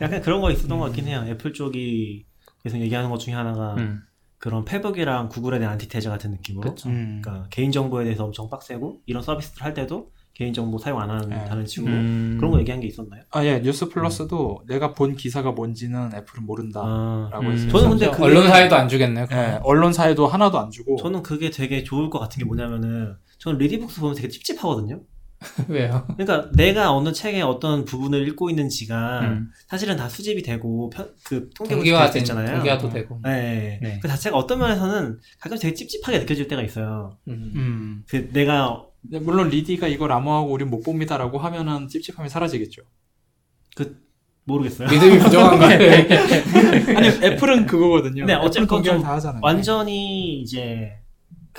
약간 그런 거 있었던 것 같긴 해요. 애플 쪽이 계속 얘기하는 것 중에 하나가 음. 그런 페북이랑 구글에 대한 안티테제 같은 느낌으로. 그쵸. 음. 그러니까 개인 정보에 대해서 엄청 빡세고 이런 서비스를 할 때도 개인 정보 사용 안 한다는 식으로 음. 그런 거 얘기한 게 있었나요? 아, 예, 뉴스 플러스도 내가 본 기사가 뭔지는 애플은 모른다. 아, 라고 음. 했어요. 저는 근데 그게- 언론사에도 안 주겠네요. 예, 언론사에도 하나도 안 주고. 저는 그게 되게 좋을 것 같은 게 뭐냐면은 저는 리디북스 보면 되게 찝찝하거든요. <laughs> 왜요? 그러니까 내가 어느 책의 어떤 부분을 읽고 있는지가 음. 사실은 다 수집이 되고 편, 그 될수 된 있잖아요. 동기화도 되고. 네. 네. 그 자체가 어떤 면에서는 가끔 되게 찝찝하게 느껴질 때가 있어요. 음. 음. 그 내가 근데 물론 리디가 이걸 암호하고 우린 못 봅니다라고 하면은 찝찝함이 사라지겠죠. 그 모르겠어요. 믿음이 <laughs> 거 같아요. 아니 애플은 그거거든요. 네, 좀다 하잖아요. 완전히 이제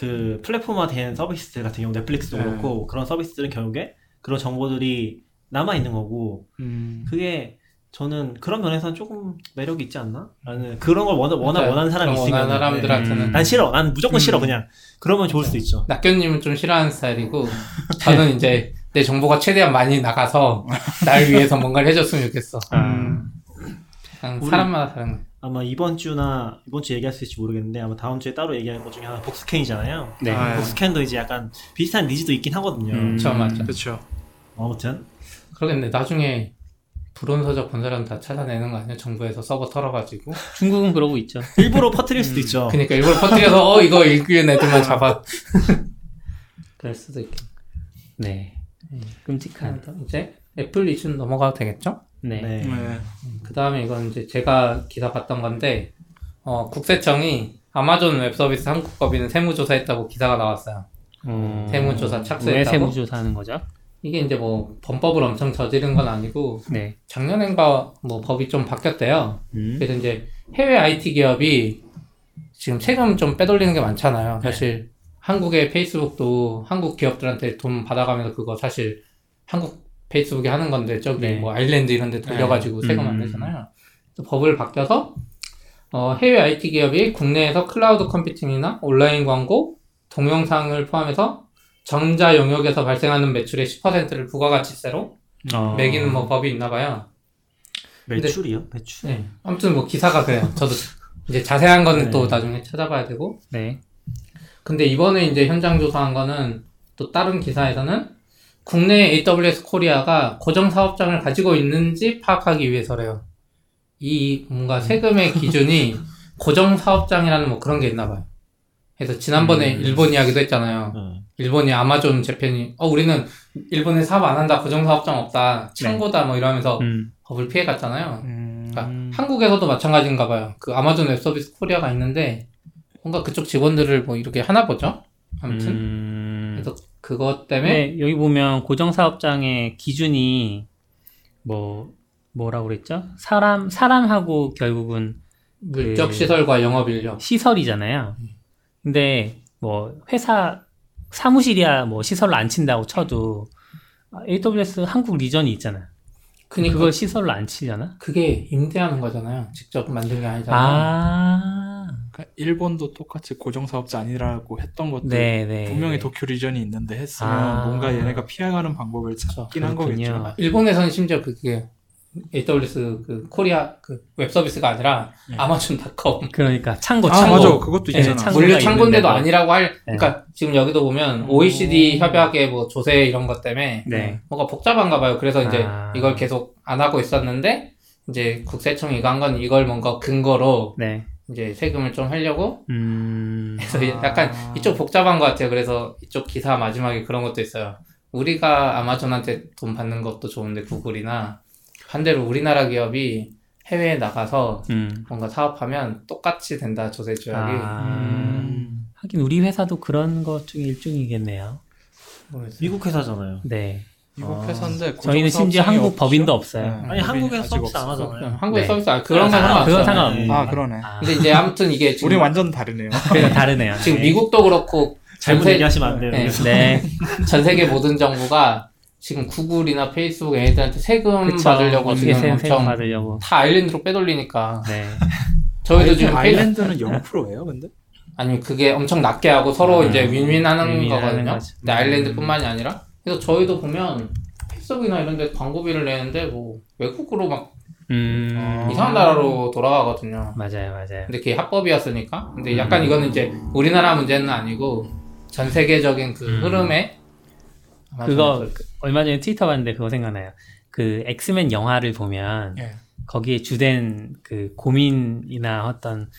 그 플랫폼화 된 서비스들 같은 경우 넷플릭스도 네. 그렇고 그런 서비스들은 결국에 그런 정보들이 남아 있는 거고 음. 그게 저는 그런 면에서는 조금 매력이 있지 않나? 라는 그런 걸 워낙, 워낙 맞아요. 원하는 사람이 원하는 사람들한테는 음. 난 싫어. 난 무조건 음. 싫어 그냥. 그러면 좋을 수도 있죠. 낙견님은 좀 싫어하는 스타일이고 저는 이제 내 정보가 최대한 많이 나가서 <laughs> 날 위해서 뭔가를 해줬으면 좋겠어. 음. 그냥 우리- 사람마다 다른 거. 아마 이번 주나 이번 주 얘기할 수 있을지 모르겠는데 아마 다음 주에 따로 얘기할 것 중에 하나 복스캔이잖아요. 네. 아, 네. 복스캔도 이제 약간 비슷한 니즈도 있긴 하거든요. 음. 저 맞죠. 그렇죠. 아무튼 그러겠네. 나중에 불온서적 본 사람 다 찾아내는 거 아니야? 정부에서 서버 털어가지고. 중국은 그러고 있죠. <laughs> 일부러 퍼뜨릴 수도 음. 있죠. 그니까 일부러 퍼뜨려서 어 이거 읽기는 애들만 잡아. <laughs> 그럴 수도 있겠. 네. 끔찍한. 이제 애플 이슈는 넘어가도 되겠죠? 네. 네. 네. 그 다음에 이건 이제 제가 기사 봤던 건데, 어, 국세청이 아마존 웹서비스 한국 법인은 세무조사했다고 기사가 나왔어요. 어, 세무조사 왜 착수했다고? 세무조사하는 거죠? 이게 이제 뭐 범법을 엄청 저지른 건 아니고, 네. 작년엔가 뭐 법이 좀 바뀌었대요. 음. 그래서 이제 해외 IT 기업이 지금 세금 좀 빼돌리는 게 많잖아요. 네. 사실 한국의 페이스북도 한국 기업들한테 돈 받아가면서 그거 사실 한국 페이스북이 하는 건데 저기 네. 뭐 아일랜드 이런 데 돌려가지고 네. 세금 안 음. 내잖아요. 그래서 법을 바뀌어서 어, 해외 IT 기업이 국내에서 클라우드 컴퓨팅이나 온라인 광고, 동영상을 포함해서 전자 영역에서 발생하는 매출의 10%를 부가가치세로 어. 매기는 뭐 법이 있나 봐요. 매출이요? 매출. 네. 아무튼 뭐 기사가 그래요. 저도 이제 자세한 거는 네. 또 나중에 찾아봐야 되고. 네. 근데 이번에 이제 현장 조사한 거는 또 다른 기사에서는 국내 AWS 코리아가 고정 사업장을 가지고 있는지 파악하기 위해서래요. 이 뭔가 세금의 기준이 <laughs> 고정 사업장이라는 뭐 그런 게 있나 봐요. 그래서 지난번에 음. 일본 이야기도 했잖아요. 네. 일본이 아마존 재팬이 어 우리는 일본에 사업 안 한다 고정 사업장 없다 창고다 뭐 이러면서 음. 법을 피해 갔잖아요. 음, 그러니까 한국에서도 마찬가지인가 봐요. 그 아마존 웹 서비스 코리아가 있는데 뭔가 그쪽 직원들을 뭐 이렇게 하나 보죠. 아무튼 음. 그래서 그것 때문에 네, 여기 보면 고정 사업장의 기준이 뭐 뭐라고 그랬죠? 사람 사람하고 결국은 물적 그- 시설과 영업 인력 시설이잖아요. 근데 뭐 회사 사무실이야 뭐 시설로 안 친다고 쳐도 AWS 한국 리전이 있잖아요. 그니까 그걸 시설로 안 치려나? 그게 임대하는 거잖아요. 직접 만든 게 아니잖아요. 아, 일본도 똑같이 고정 사업자 아니라고 했던 것도 네, 네. 분명히 네. 도쿄 리전이 있는데 했으면 아. 뭔가 얘네가 피해가는 방법을 찾긴 한 그렇군요. 거겠죠. 일본에서는 심지어 그게 AWS 그 코리아 그 웹서비스가 아니라 네. 아마존닷컴 그러니까 창고, 아 창고. 맞아, 그것도 네, 있잖아. 창고가 물류 창고인데도. 아니라고 할 네. 그러니까 지금 여기도 보면 OECD 협약의 뭐 조세 이런 것 때문에 네. 뭐가 복잡한가 봐요. 그래서 이제 아. 이걸 계속 안 하고 있었는데 이제 국세청이 이거 한 건 이걸 뭔가 근거로 네. 이제 세금을 좀 하려고 음. 그래서 약간 이쪽 복잡한 것 같아요. 그래서 이쪽 기사 마지막에 그런 것도 있어요. 우리가 아마존한테 돈 받는 것도 좋은데 구글이나 반대로 우리나라 기업이 해외에 나가서 음. 뭔가 사업하면 똑같이 된다 조세 조약이 아. 음. 하긴 우리 회사도 그런 것 중에 일종이겠네요. 모르겠어요. 미국 회사잖아요. 네. 미국 아. 회사인데 저희는 심지어 한국 사업장이 법인도 없죠? 없어요. 네, 아니 한국에서 아직 서비스 안. 하잖아요. 한국에 네. 서비스 아, 그런 건 아, 상관없어요. 그건 상관없네. 아 그러네. 아, 근데 이제 아무튼 이게 지금, 우리 완전 다르네요. 그래서 다르네요. 지금 네. 미국도 그렇고 잘못 전세- 얘기하시면 안 돼요. 네. 네. <laughs> 전 세계 모든 정부가 지금 구글이나 페이스북 얘네들한테 세금 그쵸. 받으려고 지금 세- 세금 엄청 받으려고. 다 아일랜드로 빼돌리니까 네. <laughs> 저희도 지금 페이- 아일랜드는 0%예요, 근데? 아니 그게 엄청 낮게 하고 서로 아, 이제 윈윈하는 거거든요. 근데 아일랜드뿐만이 아니라 그래서 저희도 보면 페이스북이나 이런 데 광고비를 내는데 뭐 외국으로 막 음. 아. 이상한 나라로 돌아가거든요. 맞아요, 맞아요. 근데 그게 합법이었으니까. 근데 약간 이거는 이제 우리나라 문제는 아니고 전 세계적인 그 음. 흐름에 그거 좀 그- 얼마 전에 트위터 봤는데 그거 생각나요. 그 엑스맨 영화를 보면 예. 거기에 주된 그 고민이나 어떤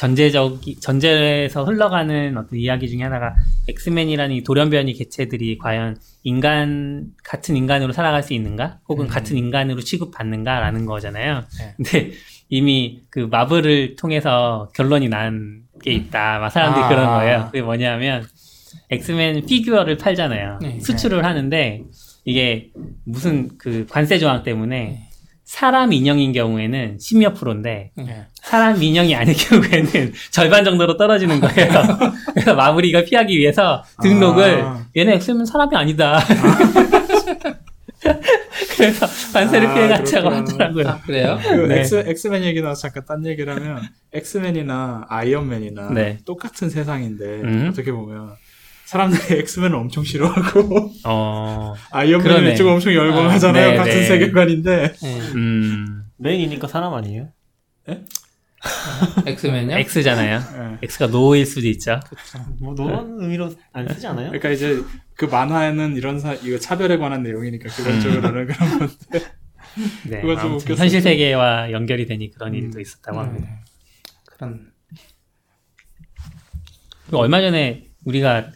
전제적 전제에서 흘러가는 어떤 이야기 중에 하나가 엑스맨이라는 이 돌연변이 개체들이 과연 인간 같은 인간으로 살아갈 수 있는가 혹은 음. 같은 인간으로 취급받는가라는 거잖아요. 네. 근데 이미 그 마블을 통해서 결론이 난 게 있다. 막 사람들이 아. 그런 거예요. 그게 뭐냐면 엑스맨 피규어를 팔잖아요. 네. 수출을 하는데 이게 무슨 그 관세 조항 때문에 사람 인형인 경우에는 10몇 프로인데 예. 사람 인형이 아닌 경우에는 <laughs> 절반 정도로 떨어지는 거예요. <laughs> 그래서 이걸 피하기 위해서 등록을 아. 얘네 엑스맨 사람이 아니다. <laughs> 그래서 관세를 아, 그렇구나. 하더라고요. 아, 그래요? 그 네. 엑스, 엑스맨 얘기 나와서 잠깐 딴 얘기를 하면 엑스맨이나 아이언맨이나 네. 똑같은 세상인데 음. 어떻게 보면 사람들이 엑스맨을 엄청 싫어하고 <laughs> 어, 아이언맨을 그러네. 좀 엄청 열광하잖아요. 아, 네, 같은 네. 세계관인데 예. 음, 메인이니까 사람 아니에요? 엑스맨요? <laughs> X잖아요. 예. X가 노일 수도 있죠. 뭐 노란 의미로 안 쓰지 않아요? 그러니까 이제 그 만화에는 이런 사, 이거 차별에 관한 내용이니까 그런 음. 쪽으로는 그런 건데 <laughs> 네, 그거 좀 웃겼어요. 현실 세계와 연결이 되니 그런 일도 음. 있었다고 합니다. 음. 그런 얼마 전에 우리가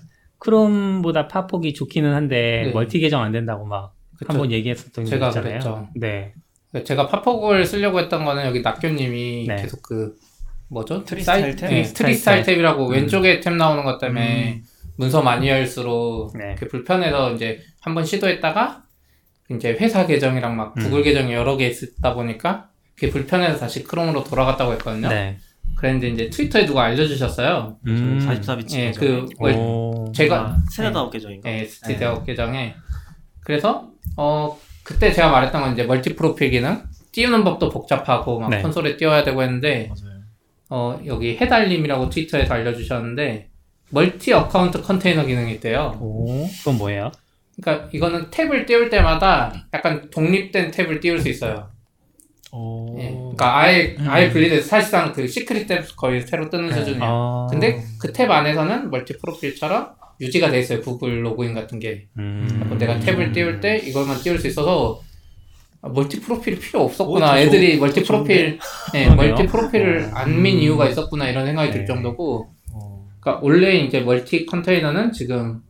크롬보다 파폭이 좋기는 한데 네. 멀티 계정 안 된다고 막 그쵸. 한번 얘기했었던 게 제가 있잖아요. 그랬죠. 네. 제가 팝폭을 쓰려고 했던 거는 여기 낙교님이 네. 계속 그 뭐죠? 트리 사이- 스타일 탭? 네, 트리 스타일 탭이라고 음. 왼쪽에 탭 나오는 것 때문에 문서 많이 열수록 네. 그 불편해서 이제 한번 시도했다가 이제 회사 계정이랑 막 구글 음. 계정이 여러 개 있다 보니까 그게 불편해서 다시 크롬으로 돌아갔다고 했거든요. 네. 그랬는데 이제 트위터에 누가 알려주셨어요. 음. 44비치 예, 계정. 그 월- 오. 제가 아, 세네다 아홉 계정인가? 예, ST 네. 대학 계정에 그래서 어 그때 제가 말했던 건 이제 멀티 프로필 기능 띄우는 법도 복잡하고 막 네. 콘솔에 띄워야 되고 했는데 맞아요. 어, 여기 해달님이라고 트위터에서 알려주셨는데 멀티 어카운트 컨테이너 기능이 있대요. 오, 그건 뭐예요? 그러니까 이거는 탭을 띄울 때마다 약간 독립된 탭을 띄울 수 있어요. 오. 예. 그러니까 아예 아예 분리돼서 사실상 그 시크릿 탭 거의 새로 뜨는 수준이에요. 아. 근데 그 탭 안에서는 멀티 프로필처럼 유지가 돼 있어요. 구글 로그인 같은 게. 음. 내가 탭을 띄울 때 이걸만 띄울 수 있어서 아, 멀티 프로필이 필요 오, 없었구나. 저 애들이 좋- 멀티 프로필, 예. 멀티 프로필을 안 민 이유가 있었구나 이런 생각이 들 네. 정도고. 어. 그러니까 원래 이제 멀티 컨테이너는 지금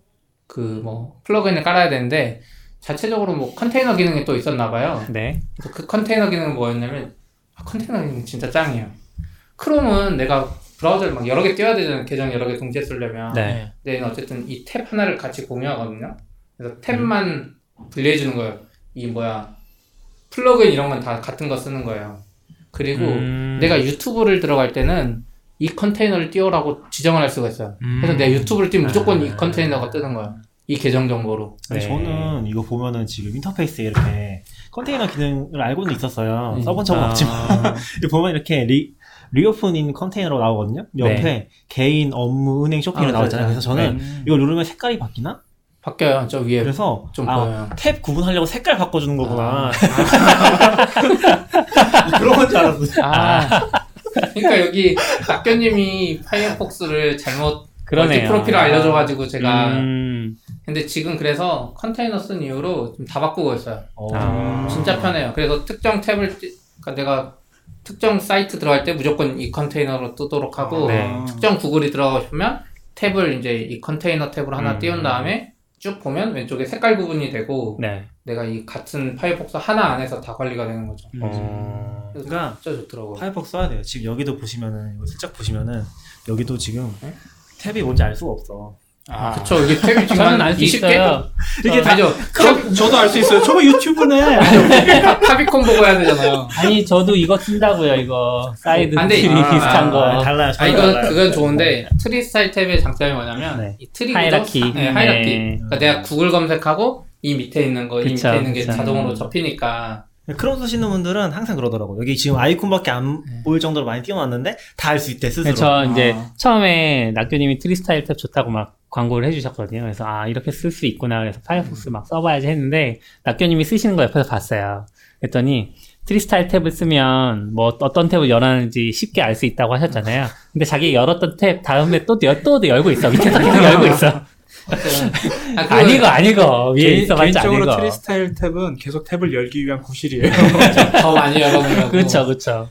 그 뭐 플러그인을 깔아야 되는데 자체적으로 뭐 컨테이너 기능이 또 있었나 봐요. 네. 그래서 그 컨테이너 기능은 뭐였냐면 아, 컨테이너 기능 진짜 짱이에요. 크롬은 내가 브라우저를 막 여러 개 띄워야 되잖아요. 계정 여러 개 동시에 쓰려면. 네. 근데 어쨌든 이 탭 하나를 같이 공유하거든요. 그래서 탭만 분리해 주는 거예요. 이 뭐야 플러그인 이런 건 다 같은 거 쓰는 거예요. 그리고 음. 내가 유튜브를 들어갈 때는 이 컨테이너를 띄우라고 지정을 할 수가 있어요. 그래서 내가 유튜브를 띄우면 무조건 이 컨테이너가 뜨는 거야. 이 계정 정보로. 아니, 네. 저는 이거 보면은 지금 인터페이스에 이렇게 컨테이너 기능을 알고는 있었어요. 음. 써본 적은 아. 없지만 <laughs> 이거 보면 이렇게 리, reopen in container로 나오거든요. 옆에 개인, 업무, 은행, 쇼핑이 아, 나오잖아요. 그래서 저는 음. 이걸 누르면 색깔이 바뀌나? 바뀌어요. 저 위에 그래서 좀 아. 탭 구분하려고 색깔 바꿔주는 거구나. 아. <laughs> 그런 건 줄 알았어요. 아. 그러니까 여기 낙견님이 파이어폭스를 잘못 그러네요. 멀티 프로필을 알려줘가지고 제가 음. 근데 지금 그래서 컨테이너 쓴 이후로 좀 다 바꾸고 있어요. 아. 진짜 편해요. 그래서 특정 탭을 띄- 그러니까 내가 특정 사이트 들어갈 때 무조건 이 컨테이너로 뜨도록 하고 네. 특정 구글이 들어가고 싶으면 탭을 이제 이 컨테이너 탭으로 하나 음. 띄운 다음에 쭉 보면 왼쪽에 색깔 구분이 되고 네. 내가 이 같은 파이어폭스 하나 안에서 다 관리가 되는 거죠. 어. 그래서 그러니까 진짜 좋더라고. 파이어폭스 써야 돼요. 지금 여기도 보시면은 이거 살짝 보시면은 여기도 지금 네? 탭이 뭔지 알 수가 없어. 아, 그쵸 이게 탭이 지금 저는 한알수 20개? 있어요. 이게 다 죠. 저도 알 수 있어요. 저거 유튜브네. <laughs> favicon 보고 해야 되잖아요. 아니 저도 이거 쓴다고요. 이거 사이드 안 돼. 트리 아, 비슷한 아, 거. 아, 달라요. 아 이거 달라요. 그건 좋은데 Tree Style Tab의 장점이 뭐냐면 네. 이 tree hierarchy. 네, hierarchy. 네. 그러니까 내가 구글 검색하고 이 밑에 있는 거, 이 그쵸, 밑에 있는 게 그쵸. 자동으로 음. 접히니까 크롬 쓰시는 분들은 항상 그러더라고. 여기 지금 아이콘밖에 안 네. 보일 정도로 많이 띄워놨는데 다 알 수 있대 스스로. 네, 저 이제 아. 처음에 낙교님이 Tree Style Tab 좋다고 막 광고를 해주셨거든요. 그래서 아 이렇게 쓸 수 있구나. 그래서 파이어폭스 막 써봐야지 했는데 낙교님이 쓰시는 거 옆에서 봤어요. 그랬더니 Tree Style Tab을 쓰면 뭐 어떤 탭을 열었는지 쉽게 알 수 있다고 하셨잖아요. 근데 자기 열었던 탭 다음에 또, 열, 또 열고 있어. 밑에서 계속 열고 있어. 아, 그거 <laughs> 아니고 아니고 위에 개인, 있어봤자 개인적으로 아니고. Tree Style Tab은 계속 탭을 열기 위한 구실이에요. <laughs> 더 많이 열어보려고. 그렇죠, 그렇죠.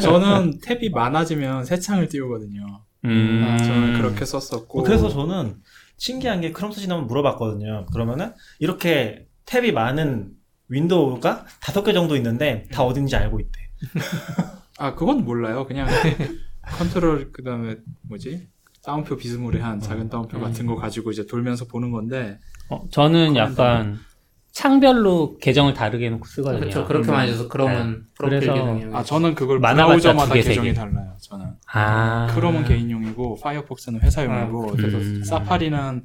저는 탭이 많아지면 새 창을 띄우거든요. 음. 저는 그렇게 썼었고. 어, 그래서 저는 신기한 게 크롬 쓰시는 분 물어봤거든요. 그러면은 이렇게 탭이 많은 윈도우가 다섯 개 정도 있는데 다 어딘지 알고 있대. 아 그건 몰라요. 그냥 <laughs> 컨트롤 그다음에 뭐지 따옴표 비스무리한 작은 따옴표 음. 같은 거 가지고 이제 돌면서 보는 건데 어, 저는 약간 창별로 계정을 다르게 해놓고 쓰거든요. 그렇죠. 그렇게 음. 많이 줘서 그러면 프로필 그래서-. 아 저는 그걸 세 계정이 개. 달라요. 저는 아. 크롬은 개인용이고 파이어폭스는 회사용이고 아, 그래서 음. 사파리는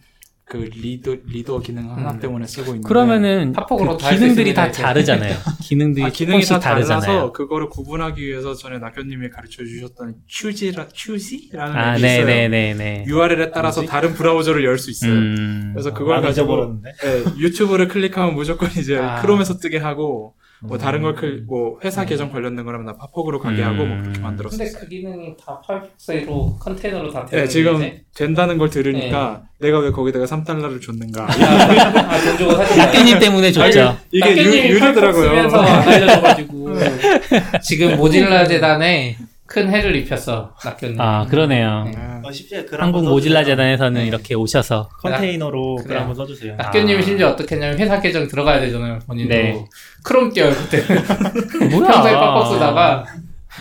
그 reader reader 기능 하나 음. 때문에 쓰고 있는데 그러면은 그 기능들이 다. 다르잖아요. <laughs> 기능들이 아, 기능이 다 다르잖아요. 달라서 그거를 구분하기 위해서 전에 낙교님이 가르쳐 주셨던 Choosy라 Choosy라는 아, 앱이 네, 있어요. 네, 네, 네. URL에 따라서 뭐지? 다른 브라우저를 열 수 있어요. 음. 그래서 그걸 아, 가지고. 네, 유튜브를 클릭하면 무조건 이제 아. 크롬에서 뜨게 하고 뭐 다른 걸 음. 클, 뭐 회사 계정 관련된 거라면 나 팝업으로 가게 하고 뭐 그렇게 만들었어요. 근데 그 기능이 다 파이어폭스로 컨테이너로 다 네, 되는 지금 거지? 된다는 걸 들으니까 네. 내가 왜 거기다가 3달러를 줬는가. 아, 돈 주고 낙교님 때문에 줬죠. 이게 유, 유료더라고요. 알려줘가지고 <laughs> 지금 모질라 재단에 큰 해를 입혔어 낙견님. 아, 그러네요. 네. 아, 어, 한국 모질라. 재단에서는 네. 이렇게 오셔서 컨테이너로 그래요. 글 한번 써주세요. 낙견님이 아. 심지어 어떻게 했냐면 회사 계정 들어가야 되잖아요 본인도 네. 크롬 띄어요 그때 <laughs> 뭐야? 평소에 파폭 쓰다가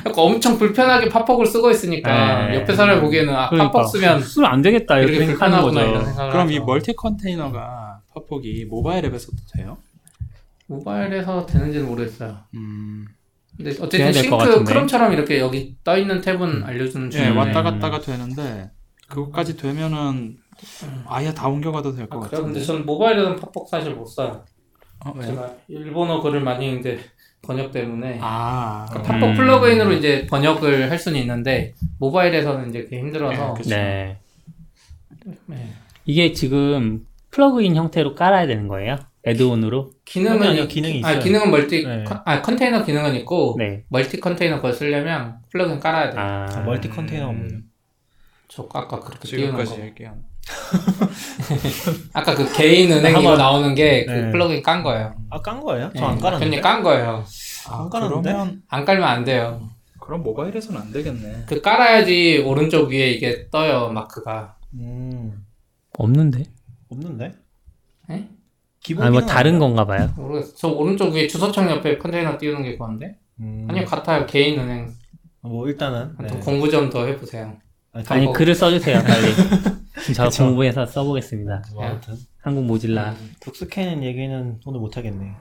약간 엄청 불편하게 파폭을 쓰고 있으니까 네. 옆에 사람이 보기에는 아 그러니까 파폭 쓰면 쓰면 안 되겠다 이렇게 생각하는 거죠. 생각을 그럼 이 하죠. 멀티 컨테이너가 파폭이 모바일 앱에서도 돼요? 모바일에서 되는지는 모르겠어요 음, 근데 어쨌든 될것 싱크. 크롬처럼 이렇게 여기 떠 있는 탭은 알려주는 예, 중인데 왔다 갔다가 되는데 그것까지 되면은 아예 다 옮겨가도 될것 아? 같은데. 근데 저는 모바일에는 파폭 사실 못 써요 어? 제가 일본어 글을 많이 읽는데 번역 때문에 아, 그러니까 파폭 음. 플러그인으로 이제 번역을 할 수는 있는데 모바일에서는 이제 그게 힘들어서 네. 네. 네. 이게 지금 플러그인 형태로 깔아야 되는 거예요? add-on으로? 기능은 아니요, 이- 기능이 아 있어요. 기능은 멀티 네. 컨- 아 컨테이너 기능은 있고 네. 멀티 컨테이너 그걸 쓰려면 플러그인 깔아야 돼. 아, 아, 멀티 컨테이너가 뭐예요? 저 아까 그렇게 띄우는 지금까지 거. 얘기한. <laughs> 아까 그 개인 은행 이거 한번- 나오는 게그 네. 플러그인 깐 거예요. 아, 깐 거예요? 네, 저안 깔았는데. 깐 거예요. 안 깔았는데? 그러면 안 깔면 안 돼요. 그럼 모바일에서는 안 되겠네. 그 깔아야지 오른쪽 위에 이게 떠요 마크가. 음, 없는데? 없는데? 에? 기본 아, 뭐 기능은 다른? 건가 봐요. 모르겠어. 저 오른쪽 위에 주소창 옆에 컨테이너 띄우는 게 그건데? 음, 아니요 같아요. 개인 은행. 뭐 일단은 네. 또 공부 좀 더 해보세요. 아니, 아니, 뭐- 글을 써주세요, 빨리. <laughs> 저. 공부해서 써보겠습니다. 뭐 아무튼 한국 모질라. 독스캔 얘기는 오늘 못 하겠네.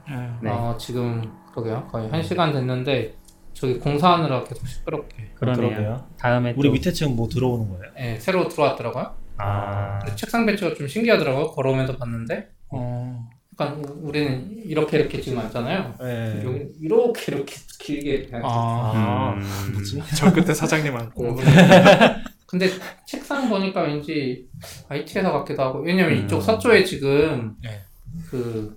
네. 어, 지금 그러게요. 거의 한 시간 됐는데 저기 공사하느라 계속 시끄럽게. 그러네요. 그러게요. 다음에 우리 또. 밑에 층 뭐 들어오는 거예요? 예, 새로 들어왔더라고요. 아, 책상 배치가 좀 신기하더라고요. 걸어오면서 봤는데. 어. 약간 우리는 이렇게 이렇게 지금 앉잖아요. 네. 여기 이렇게 이렇게 길게 아, 음, 뭐지? <laughs> 저 끝에 사장님 앉고. 근데 책상 보니까 왠지 IT에서 같기도 하고 왜냐면 음. 이쪽 서초에 지금 네. 그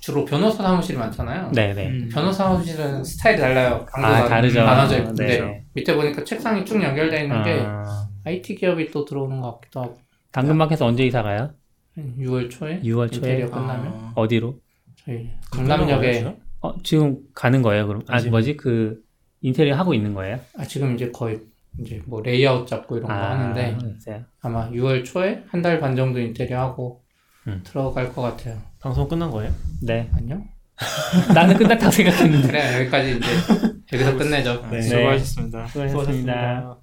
주로 변호사 사무실이 많잖아요. 네네. 음. 변호사 사무실은 스타일이 달라요. 강도가 아, 다르죠. 나눠져 있는데 네. 밑에 보니까 책상이 쭉 연결되어 있는 게 아, IT 기업이 또 들어오는 것 같기도 하고 당근마켓에서 언제 이사 가요? 6월 초에 6월 초에? 인테리어 끝나면 아, 어디로? 저희 강남역에 어, 지금 가는 거예요, 그럼? 아, 아직- 뭐지? 그, 인테리어 하고 있는 거예요? 아, 지금 이제 거의 이제 뭐 레이아웃 잡고 이런 거 하는데 있어요. 아마 6월 초에 한 달 반 정도 인테리어 하고 음. 들어갈 것 같아요. 방송 끝난 거예요? 네. 안녕? <laughs> 나는 끝났다고 생각했는데. 그래 여기까지 이제 여기서 끝내죠. 네. 수고하셨습니다. 수고하셨습니다.